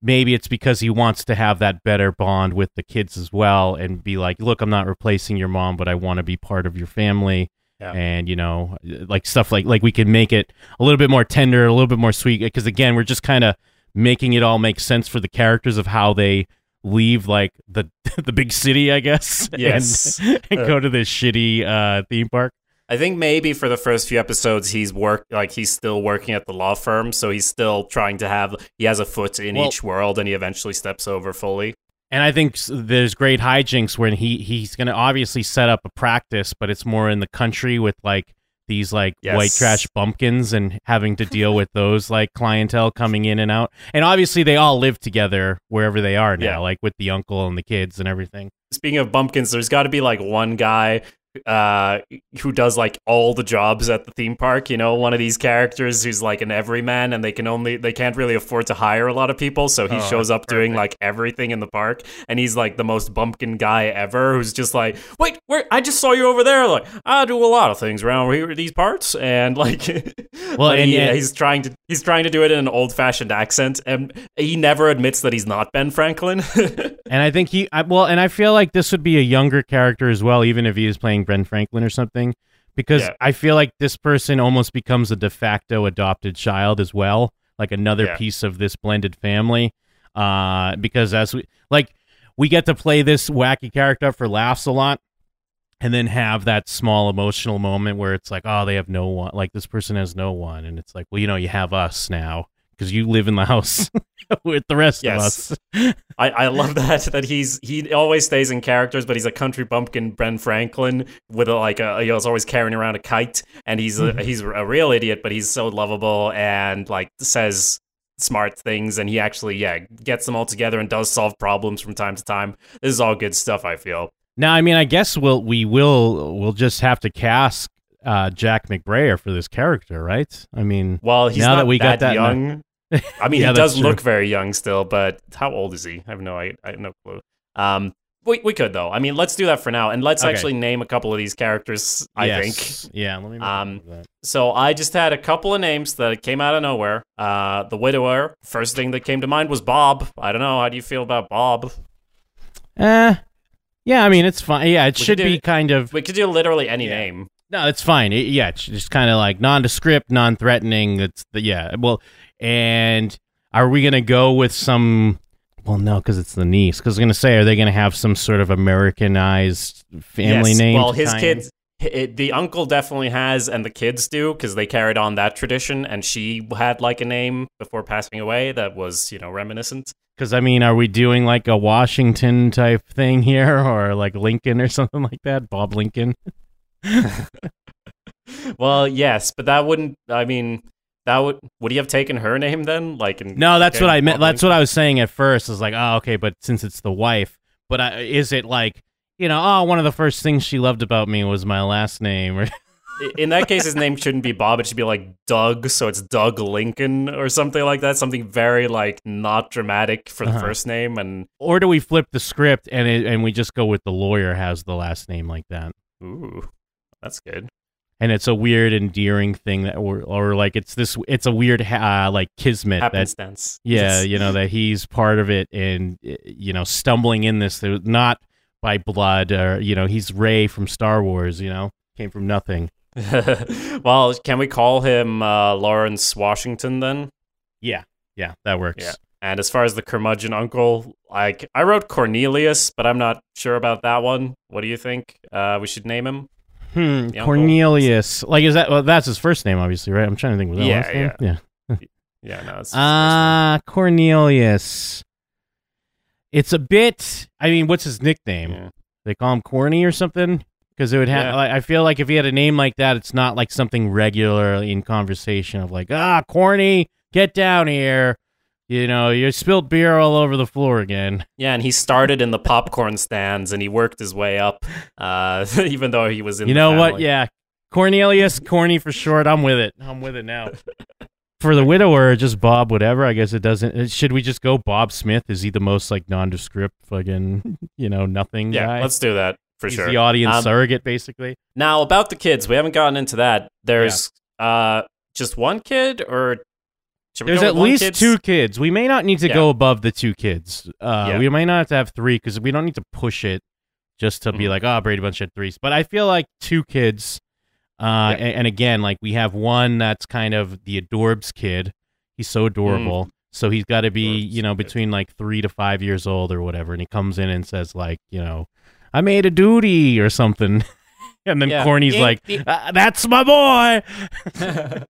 maybe it's because he wants to have that better bond with the kids as well and be like look i'm not replacing your mom but i want to be part of your family. Yeah. and you know like stuff like like we can make it a little bit more tender a little bit more sweet because again we're just kind of making it all make sense for the characters of how they leave like the the big city i guess and- Yes. and, Uh, go to this shitty uh theme park I think maybe for the first few episodes he's work like he's still working at the law firm, so he's still trying to have he has a foot in Well- each world, and he eventually steps over fully. And I think there's great hijinks when he he's going to obviously set up a practice, but it's more in the country with like these like Yes. white trash bumpkins and having to deal with those like clientele coming in and out. And obviously they all live together wherever they are now, Yeah. like with the uncle and the kids and everything. Speaking of bumpkins, there's got to be like one guy uh who does like all the jobs at the theme park you know one of these characters who's like an everyman and they can only they can't really afford to hire a lot of people so he Oh, shows up doing like everything in the park and he's like the most bumpkin guy ever who's just like wait where i just saw you over there. Like i do a lot of things around here these parts and like Well, and he- yet- he's trying to he's trying to do it in an old-fashioned accent and he never admits that he's not ben franklin. And I think he I, well, and I feel like this would be a younger character as well, even if he is playing Ben Franklin or something, because Yeah. I feel like this person almost becomes a de facto adopted child as well, like another Yeah. piece of this blended family. Uh, because as we like, we get to play this wacky character for laughs a lot, and then have that small emotional moment where it's like, oh, they have no one, like this person has no one, and it's like, well, you know, you have us now because you live in the house with the rest Yes. of us. I, I love that that he's he always stays in characters, but he's a country bumpkin, Ben Franklin, with a, like a he was always carrying around a kite, and he's a, he's a real idiot, but he's so lovable and like says smart things, and he actually yeah gets them all together and does solve problems from time to time. This is all good stuff. I feel. Now, I mean, I guess we'll we will we'll just have to cast uh, Jack McBrayer for this character, right? I mean, Well, he's Now not that we got that young. I mean, Yeah, he does true. look very young still, but how old is he? I have no I, I have no clue. Um, We, we could though. I mean, let's do that for now, and let's Okay. actually name a couple of these characters. I think. Yeah. Let me. Um, that. So I just had a couple of names that came out of nowhere. Uh, the widower. First thing that came to mind was Bob. I don't know. How do you feel about Bob? Eh. Yeah. I mean, it's fine. Yeah. It We should could be kind of. We could do literally any Yeah. name. No, it's fine. It- yeah, it's just kind of like nondescript, non-threatening. It's the yeah. Well, and are we gonna go with some? Well, no, because it's the niece. Because I'm gonna say, are they gonna have some sort of Americanized family Yes. name? Well, his kids. hi- the uncle definitely has, and the kids do, because they carried on that tradition. And she had like a name before passing away that was, you know, reminiscent. Because I mean, are we doing like a Washington type thing here, or like Lincoln or something like that? Bob Lincoln. Well, yes, but that wouldn't. I mean, that would. Would he have taken her name then? Like, in, No, that's what I meant. That's what I was saying at first. Is like, oh, okay, but since it's the wife, but I, is it like, you know, oh, one of the first things she loved about me was my last name, or In that case, his name shouldn't be Bob. It should be like Doug. So it's Doug Lincoln or something like that. Something very like not dramatic for the Uh-huh. first name. And or do we flip the script and it, and we just go with the lawyer has the last name like that, ooh, that's good. And it's a weird endearing thing that, or, or like it's this, it's a weird uh, like kismet that Yeah, Yes. you know that he's part of it, and you know, stumbling in this, not by blood, or you know, he's Rey from Star Wars. You know, came from nothing. well, can we call him uh, Lawrence Washington then? Yeah, yeah, that works. Yeah. And as far as the curmudgeon uncle, like I wrote Cornelius, but I'm not sure about that one. What do you think? Uh, we should name him. Hmm. Cornelius, like, is that? Well, that's his first name, obviously, right? I'm trying to think. Was that Yeah, last name? yeah. yeah. Yeah, no, it's Ah, Cornelius. It's a bit. I mean, what's his nickname? Yeah. They call him Corny or something. Because it would have. Yeah. Like, I feel like if he had a name like that, it's not like something regular in conversation of like, ah, Corny, get down here. You know, you spilled beer all over the floor again. Yeah, and he started in the popcorn stands and he worked his way up, uh, even though he was in. you know what? Yeah, Cornelius, Corny for short. I'm with it. I'm with it now. For the widower, just Bob, whatever. I guess it doesn't. uh, Should we just go Bob Smith? Is he the most like nondescript, fucking, you know, nothing yeah. guy? Let's do that for He's sure. the audience Um, surrogate, basically. Now about the kids, we haven't gotten into that. There's uh just one kid, or There's at least kid? two kids. We may not need to Yeah. go above the two kids. Uh, Yeah. We may not have to have three because we don't need to push it just to be Mhm. like, oh, Brady Bunch had threes. But I feel like two kids. Uh, Yeah. and, and again, like we have one that's kind of the adorbs kid. He's so adorable. So he's got to be, Adorbs you know, kid. between like three to five years old or whatever. And he comes in and says, like, you know, I made a duty or something. and then Yeah. Corny's Yeah, like, "Ah, that's my boy.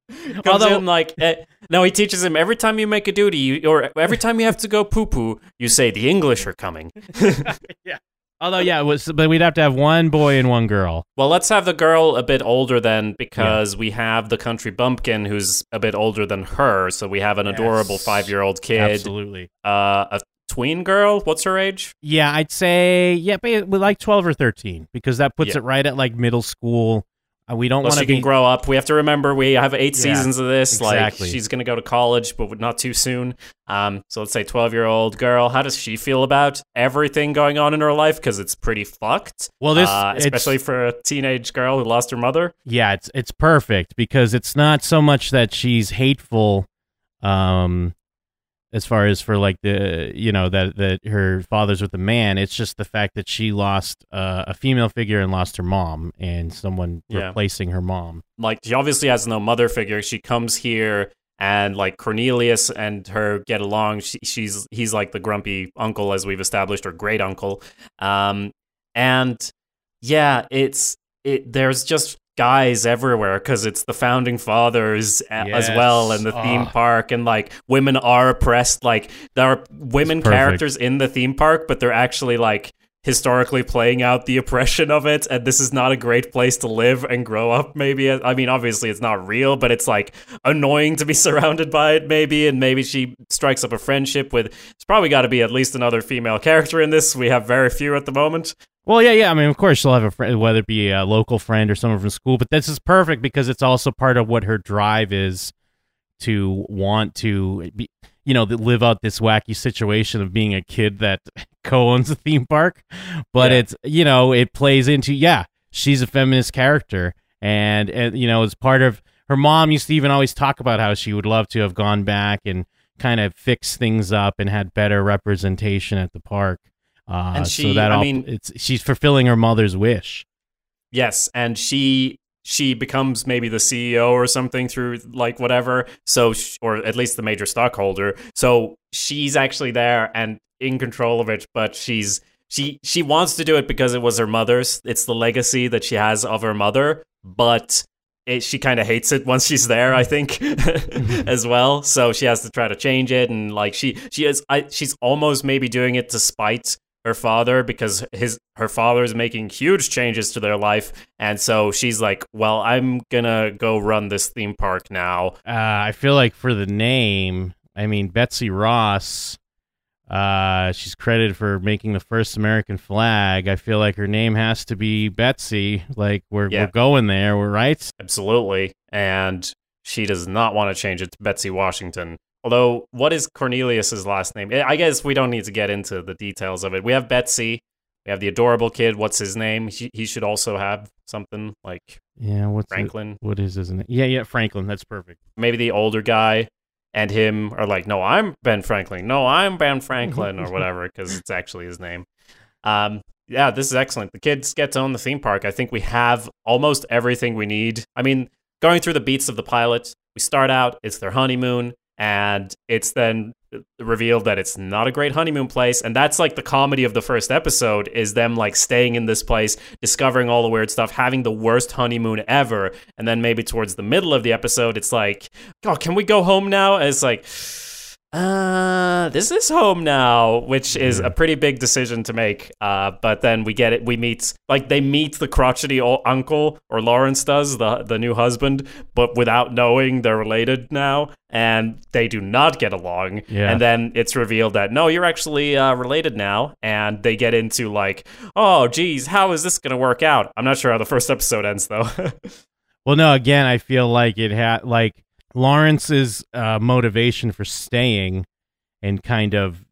Although- in like eh, no, he teaches him every time you make a duty, you, or every time you have to go poo poo, you say the English are coming. Yeah. Although, yeah, it was, but we'd have to have one boy and one girl. Well, let's have the girl a bit older then, because we have the country bumpkin who's a bit older than her. So we have an adorable five year old kid, Absolutely. uh, a tween girl. What's her age? Yeah, I'd say yeah, but like twelve or thirteen because that puts Yeah. it right at like middle school. Uh, we don't want she to be. can grow up. We have to remember we have eight Yeah, seasons of this. exactly. Like she's gonna go to college, but not too soon. Um, so let's say twelve year old girl. How does she feel about everything going on in her life? Because it's pretty fucked. Well, this- uh, it's- especially for a teenage girl who lost her mother. yeah, it's it's perfect because it's not so much that she's hateful, um, as far as for like the you know that that her father's with a man. It's just the fact that she lost uh, a female figure and lost her mom and someone Yeah. replacing her mom. like she obviously has no mother figure. She comes here and like Cornelius and her get along. She, she's he's like the grumpy uncle as we've established, or great uncle. Um, and yeah, it's it. There's just guys everywhere because it's the founding fathers a- as well and the theme Ah. park and like women are oppressed like there are women characters in the theme park but they're actually like historically playing out the oppression of it and this is not a great place to live and grow up maybe i mean obviously it's not real but it's like annoying to be surrounded by it maybe and maybe she strikes up a friendship with it's probably got to be at least another female character in this we have very few at the moment Well, yeah, yeah. I mean, of course, she'll have a friend, whether it be a local friend or someone from school. But this is perfect because it's also part of what her drive is to want to, be, you know, live out this wacky situation of being a kid that co-owns a theme park, but Yeah. it's you know it plays into yeah she's a feminist character and and you know as part of her mom used to even always talk about how she would love to have gone back and kind of fix things up and had better representation at the park. Uh, And so she- that I all, mean- it's she's fulfilling her mother's wish. Yes, and she she becomes maybe the CEO or something through like whatever. So sh- or at least the major stockholder. So she's actually there and in control of it, but she's she she wants to do it because it was her mother's. It's the legacy that she has of her mother, but it, she kind of hates it once she's there, I think, as well. So she has to try to change it, and like she she is, I, she's almost maybe doing it to spite her father because his her father is making huge changes to their life, and so she's like, "Well, I'm gonna go run this theme park now." Uh, I feel like for the name, I mean Betsy Ross. Uh, she's credited for making the first American flag. I feel like her name has to be Betsy. Like we're Yeah. we're going there. We're right. Absolutely, and she does not want to change it to Betsy Washington. Although, what is Cornelius's last name? I guess we don't need to get into the details of it. We have Betsy. We have the adorable kid. What's his name? He, he should also have something like Yeah. What's Franklin. what is his name? Yeah, yeah, Franklin. That's perfect. maybe the older guy and him are like, no, I'm Ben Franklin. No, I'm Ben Franklin or whatever, because it's actually his name. Um, yeah, this is excellent. The kids get to own the theme park. I think we have almost everything we need. I mean, going through the beats of the pilot, we start out, it's their honeymoon, and it's then revealed that it's not a great honeymoon place. And that's like the comedy of the first episode is them like staying in this place discovering all the weird stuff having the worst honeymoon ever. And then maybe towards the middle of the episode it's like oh can we go home now? And it's like uh this is home now which is a pretty big decision to make. Uh but then we get it we meet like they meet the crotchety old uncle or lawrence does the the new husband but without knowing they're related now and they do not get along. Yeah. and then it's revealed that no you're actually uh, related now. And they get into like oh geez how is this gonna work out? I'm not sure how the first episode ends though. Well, no. Again, I feel like it had like Lawrence's uh, motivation for staying and kind of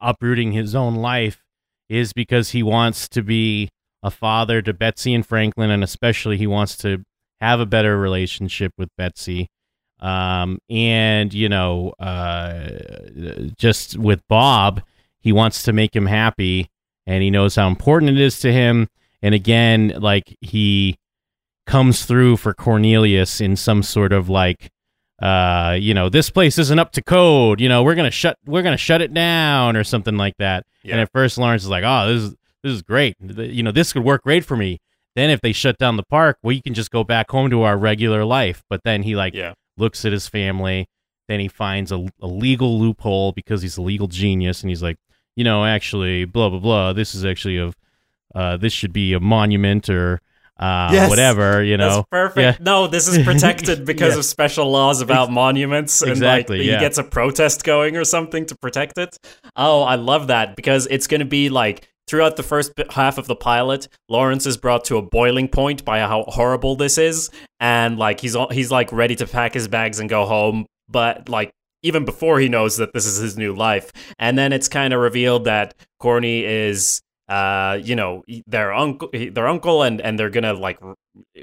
uprooting his own life is because he wants to be a father to Betsy and Franklin, and especially he wants to have a better relationship with Betsy. Um, and you know, uh, just with Bob, he wants to make him happy, and he knows how important it is to him. And again, like he comes through for Cornelius in some sort of like uh you know this place isn't up to code you know we're gonna shut we're gonna shut it down or something like that. And at first lawrence is like oh this is this is great. You know this could work great for me. Then if they shut down the park we can just go back home to our regular life. But then he like yeah. looks at his family. Then he finds a, a legal loophole because he's a legal genius. And he's like you know actually blah blah blah. This is actually a uh, this should be a monument or uh, Yes. whatever you know That's perfect. Yeah. No, this is protected because Yeah. of special laws about monuments and exactly, like yeah. he gets a protest going or something to protect it. Oh, I love that because it's going to be like throughout the first half of the pilot, Lawrence is brought to a boiling point by how horrible this is and like he's he's like ready to pack his bags and go home, but like even before he knows that this is his new life. And then it's kind of revealed that Corny is uh you know their uncle their uncle and and they're gonna like r-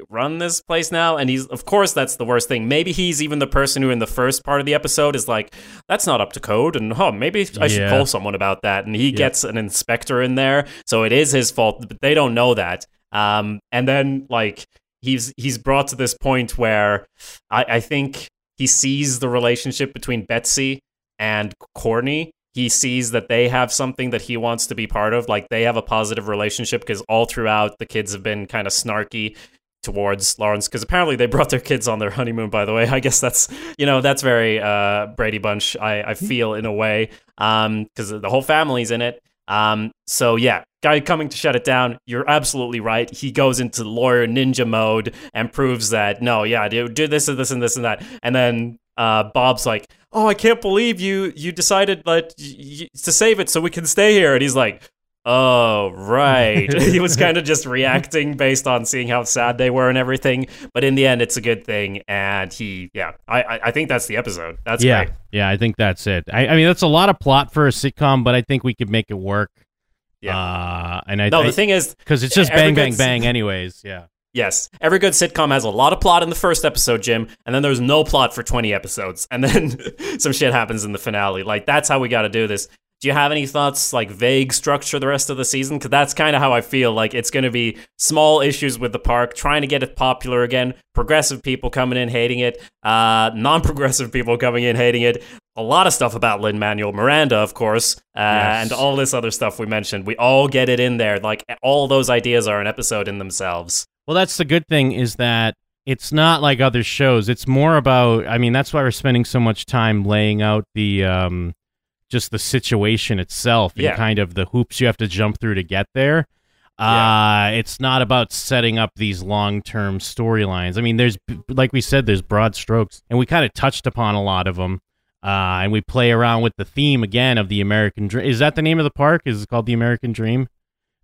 run this place now and he's of course that's the worst thing. Maybe he's even the person who in the first part of the episode is like that's not up to code and oh maybe i should Yeah. call someone about that and he gets an inspector in there so it is his fault but they don't know that. Um and then like he's he's brought to this point where i i think he sees the relationship between betsy and corny he sees that they have something that he wants to be part of like they have a positive relationship because all throughout the kids have been kind of snarky towards Lawrence because apparently they brought their kids on their honeymoon by the way. I guess that's you know that's very uh Brady Bunch I, I feel in a way um because the whole family's in it. Um so yeah guy coming to shut it down you're absolutely right. He goes into lawyer ninja mode and proves that no yeah do, do this and this and this and that. And then uh Bob's like oh I can't believe you you decided like y- y- to save it so we can stay here and he's like Oh, right. he was kind of just reacting based on seeing how sad they were and everything. But in the end, it's a good thing. And he, yeah, I, I, I think that's the episode. That's yeah great. yeah i think that's it I, I mean that's a lot of plot for a sitcom but i think we could make it work Yeah. Uh, and I no, I- the thing is, because it's just bang, bang, bang. Anyways, yeah. Yes. Every good sitcom has a lot of plot in the first episode, Jim, and then there's no plot for 20 episodes, and then some shit happens in the finale. Like, that's how we got to do this. Do you have any thoughts, like vague structure the rest of the season? Because that's kind of how I feel. Like, it's going to be small issues with the park, trying to get it popular again, progressive people coming in hating it, uh, non progressive people coming in hating it. A lot of stuff about Lin Manuel Miranda, of course, uh, Yes. and all this other stuff we mentioned. We all get it in there. Like, all those ideas are an episode in themselves. Well, that's the good thing is that it's not like other shows. It's more about. I mean, that's why we're spending so much time laying out the um, just the situation itself and Yeah. kind of the hoops you have to jump through to get there. Uh, it's not about setting up these long-term storylines. I mean, there's like we said, there's broad strokes, and we kind of touched upon a lot of them. Uh, and we play around with the theme again of the American Dream. Is that the name of the park? Is it called the American Dream?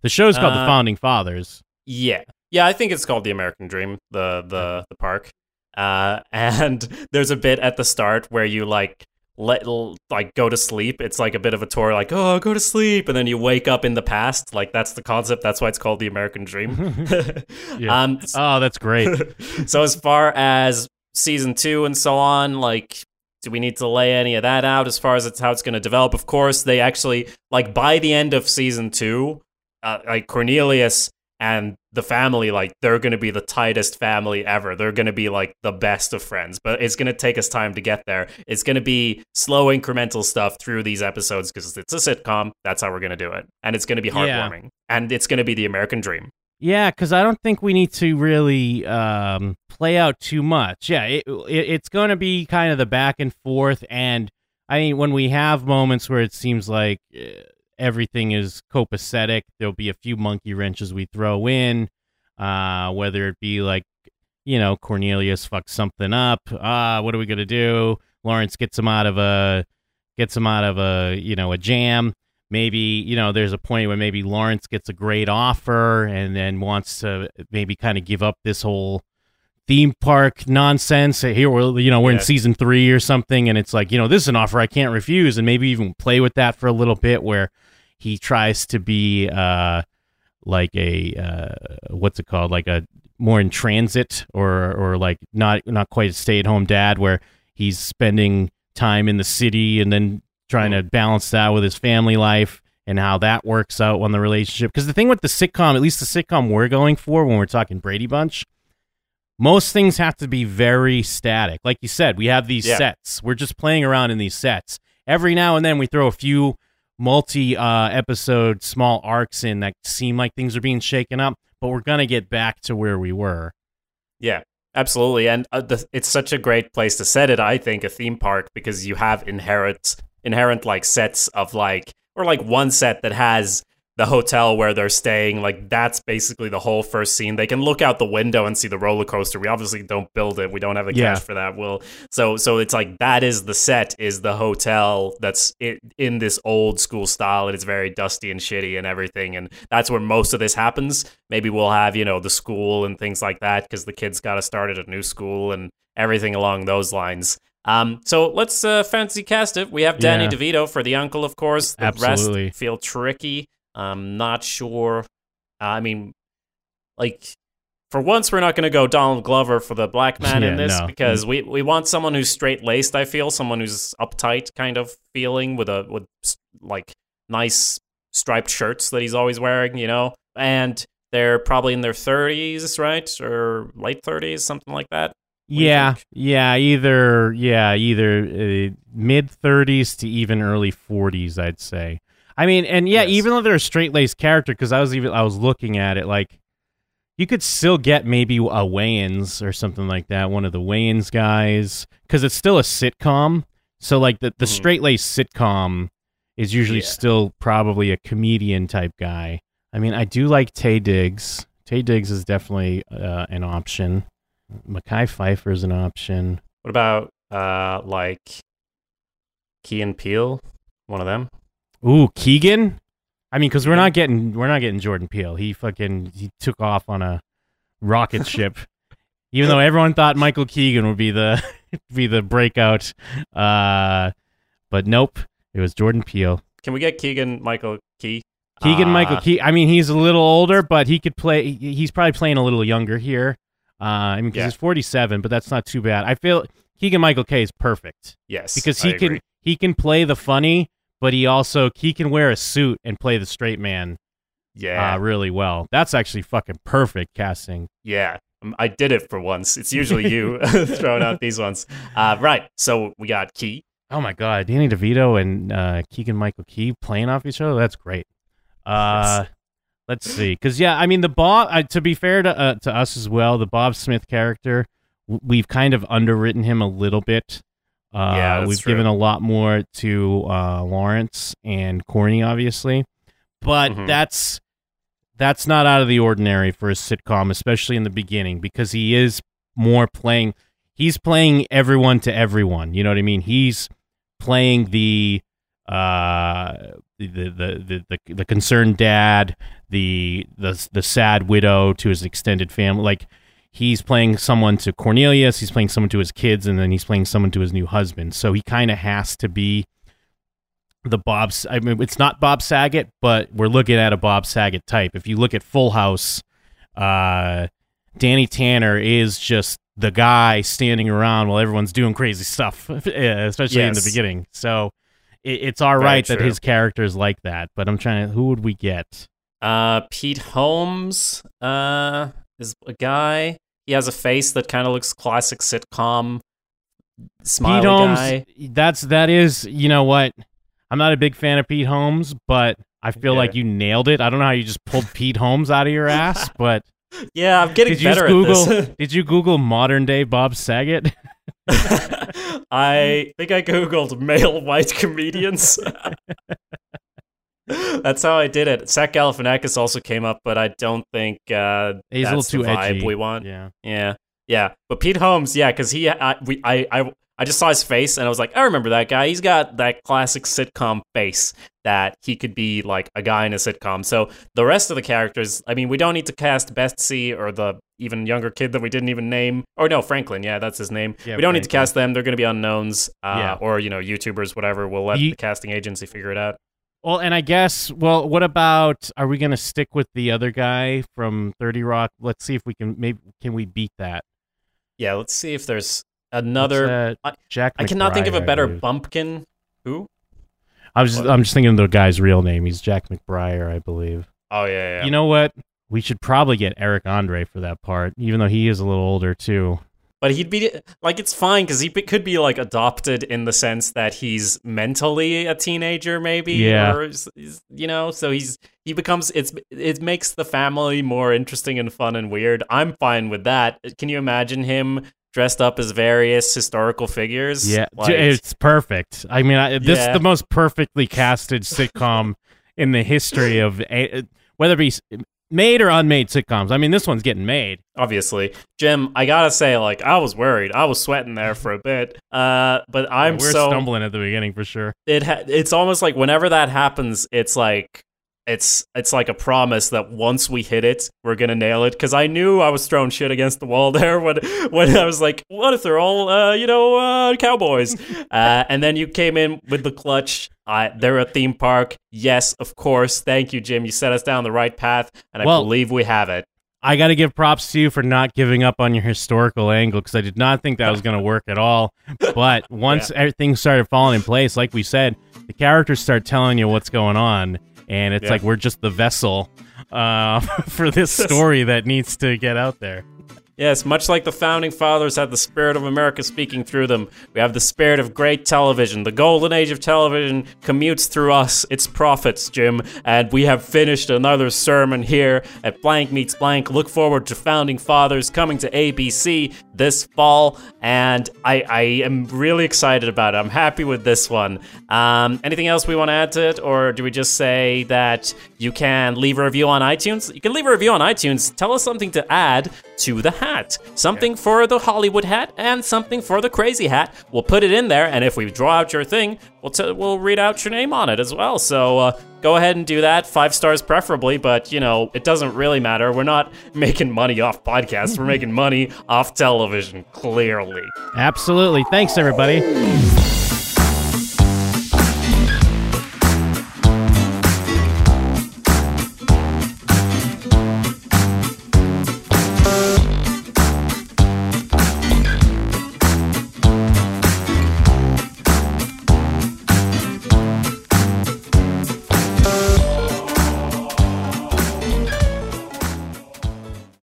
The show's called The Uh, Founding Fathers. Yeah, yeah, I think it's called the American Dream, the the the park. Uh, and there's a bit at the start where you like let like go to sleep. It's like a bit of a tour, like oh, go to sleep, and then you wake up in the past. Like that's the concept. That's why it's called the American Dream. Yeah. Um, Oh, that's great. so as far as season two and so on, like, do we need to lay any of that out as far as it's how it's going to develop? Of course, they actually like by the end of season two, uh, like Cornelius and the family, like they're going to be the tightest family ever. They're going to be like the best of friends, but it's going to take us time to get there. It's going to be slow, incremental stuff through these episodes because it's a sitcom. That's how we're going to do it, and it's going to be Yeah. heartwarming, and it's going to be the American dream. Yeah, because I don't think we need to really um, play out too much. Yeah, it, it, it's going to be kind of the back and forth, and I mean, when we have moments where it seems like uh, everything is copacetic, there'll be a few monkey wrenches we throw in, uh, whether it be like, you know, Cornelius fucks something up. Ah, what are we gonna do? Lawrence gets him out of a gets him out of a you know a jam maybe you know there's a point where maybe Lawrence gets a great offer and then wants to maybe kind of give up this whole theme park nonsense here we're you know we're in season 3 or something and it's like you know this is an offer I can't refuse and maybe even play with that for a little bit where he tries to be uh like a uh what's it called like a more in transit or or like not not quite a stay-at-home dad where he's spending time in the city and then trying to balance that with his family life and how that works out on the relationship. Because the thing with the sitcom, at least the sitcom we're going for when we're talking Brady Bunch, most things have to be very static. Like you said, we have these Yeah. sets. We're just playing around in these sets. Every now and then we throw a few multi uh, episode small arcs in that seem like things are being shaken up, but we're going to get back to where we were. Yeah, absolutely. And uh, the, it's such a great place to set it, I think, a theme park, because you have inherent, inherent like sets of like, or like one set that has the hotel where they're staying. Like that's basically the whole first scene. They can look out the window and see the roller coaster. We obviously don't build it. We don't have the Yeah. cash for that. Will so so it's like that is the set is the hotel that's i in this old school style and it's very dusty and shitty and everything and that's where most of this happens maybe we'll have you know the school and things like that because the kids got to start at a new school and everything along those lines um, so let's uh, fancy cast it. We have Danny Yeah. DeVito for the uncle, of course. The Absolutely. rest feel tricky. I'm not sure. Uh, I mean, like for once, we're not going to go Donald Glover for the black man in this no. because we, we want someone who's straight laced. I feel someone who's uptight, kind of feeling with a with like nice striped shirts that he's always wearing, you know. And they're probably in their 30s, right, or late 30s, something like that. Yeah, yeah, either yeah, either uh, mid 30s to even early 40s, I'd say. I mean, and yeah, Yes. even though they're a straight laced character, because I was even I was looking at it, like you could still get maybe a Wayans or something like that, one of the Wayans guys, because it's still a sitcom. So like the the Mhm. straight laced sitcom is usually Yeah. still probably a comedian type guy. I mean, I do like Taye Diggs. Taye Diggs is definitely uh, an option. Mekhi Phifer is an option. What about uh like Key and Peele? One of them. Ooh, Keegan. I mean, because we're not getting we're not getting Jordan Peele. He fucking he took off on a rocket ship. Even though everyone thought Michael Keegan would be the be the breakout, uh, but nope, it was Jordan Peele. Can we get Keegan Michael Key? Keegan Uh, Michael Key. I mean, he's a little older, but he could play. He's probably playing a little younger here. Uh, I mean, because Yeah. he's 47, but that's not too bad. I feel Keegan Michael Kay is perfect Yes, because he can he can play the funny, but he also he can wear a suit and play the straight man Yeah, uh, really well. That's actually fucking perfect casting. yeah. Um, I did it for once. It's usually you throwing out these ones. Uh, right. So we got Key. Oh my god, Danny DeVito and uh, Keegan Michael Key playing off each other. That's great. Uh, let's see, because yeah, I mean the Bob. Uh, to be fair to uh, to us as well, the Bob Smith character, w- we've kind of underwritten him a little bit. Uh, Yeah, we've true. given a lot more to uh, Lawrence and Corny, obviously, but Mhm. that's that's not out of the ordinary for a sitcom, especially in the beginning, because he is more playing. He's playing everyone to everyone. You know what I mean? He's playing the uh the the the the, the concerned dad, the the the sad widow to his extended family. Like he's playing someone to Cornelius, he's playing someone to his kids, and then he's playing someone to his new husband. So he kind of has to be the Bob. I mean, it's not Bob Saget, but we're looking at a Bob Saget type. If you look at Full House, uh, Danny Tanner is just the guy standing around while everyone's doing crazy stuff, especially in the beginning. So it, it's all Very right that his character is like that. But I'm trying to. Who would we get? Uh, Pete Holmes uh, is a guy. He has a face that kind of looks classic sitcom. Smiley Pete Holmes. guy. That's that is. You know what? I'm not a big fan of Pete Holmes, but I feel Yeah. like you nailed it. I don't know how you just pulled Pete Holmes out of your ass, but Yeah, I'm getting did you better Google? at this. did you Google modern day Bob Saget? I think I googled male white comedians. That's how I did it. Zach Galifianakis also came up, but I don't think uh, He's a that's little too the vibe edgy. we want. Yeah. Yeah, yeah. But Pete Holmes, yeah, because he, I, we, I, I, I just saw his face and I was like, I remember that guy. He's got that classic sitcom face that he could be like a guy in a sitcom. So the rest of the characters, I mean, we don't need to cast Betsy or the even younger kid that we didn't even name. Or no, Franklin. Yeah, that's his name. Yeah, we don't need to cast them. They're going to be unknowns. Uh, Yeah. Or you know, YouTubers, whatever. We'll let Ye- the casting agency figure it out. Well, and I guess, well, what about? Are we going to stick with the other guy from Thirty Rock? Let's see if we can. Maybe can we beat that? Yeah, let's see if there's another. I- Jack. I cannot think of a better bumpkin. Who? I was. Just, I'm just thinking of the guy's real name. He's Jack McBriar, I believe. Oh yeah, yeah. You know what? We should probably get Eric Andre for that part, even though he is a little older too. But he'd be like, it's fine because he be- could be like adopted in the sense that he's mentally a teenager, maybe. Yeah. Or you know, so he's he becomes it's it makes the family more interesting and fun and weird. I'm fine with that. Can you imagine him dressed up as various historical figures? Yeah, Like- it's perfect. I mean, I, this Yeah. is the most perfectly casted sitcom in the history of whether it be made or unmade sitcoms. I mean, this one's getting made. obviously. Jim, I gotta say, like, I was worried. I was sweating there for a bit. Uh, but I'm We're so stumbling at the beginning for sure. it ha- it's almost like whenever that happens, it's like it's it's like a promise that once we hit it, we're gonna nail it. Because I knew I was throwing shit against the wall there when when I was like, what if they're all uh, you know uh, cowboys? uh, and then you came in with the clutch. Uh, they're a theme park. Yes, of course. Thank you, Jim. You set us down the right path, and I Well- believe we have it. I got to give props to you for not giving up on your historical angle because I did not think that was going to work at all. But once everything started falling in place, like we said, the characters start telling you what's going on, and it's Yeah. like we're just the vessel uh, for this story that needs to get out there. Yes, much like the founding fathers had the spirit of America speaking through them, we have the spirit of great television. The golden age of television commutes through us, its prophets, Jim, and we have finished another sermon here at Blank Meets Blank. Look forward to Founding Fathers coming to ABC this fall, and I, I am really excited about it. I'm happy with this one. Um, anything else we want to add to it, or do we just say that you can leave a review on iTunes? You can leave a review on iTunes. Tell us something to add to the hat. Something for the Hollywood hat and something for the crazy hat. We'll put it in there, and if we draw out your thing, we'll t- we'll read out your name on it as well. So uh, go ahead and do that. Five stars preferably, but you know it doesn't really matter. We're not making money off podcasts. We're making money off television. Clearly. Absolutely. Thanks, everybody.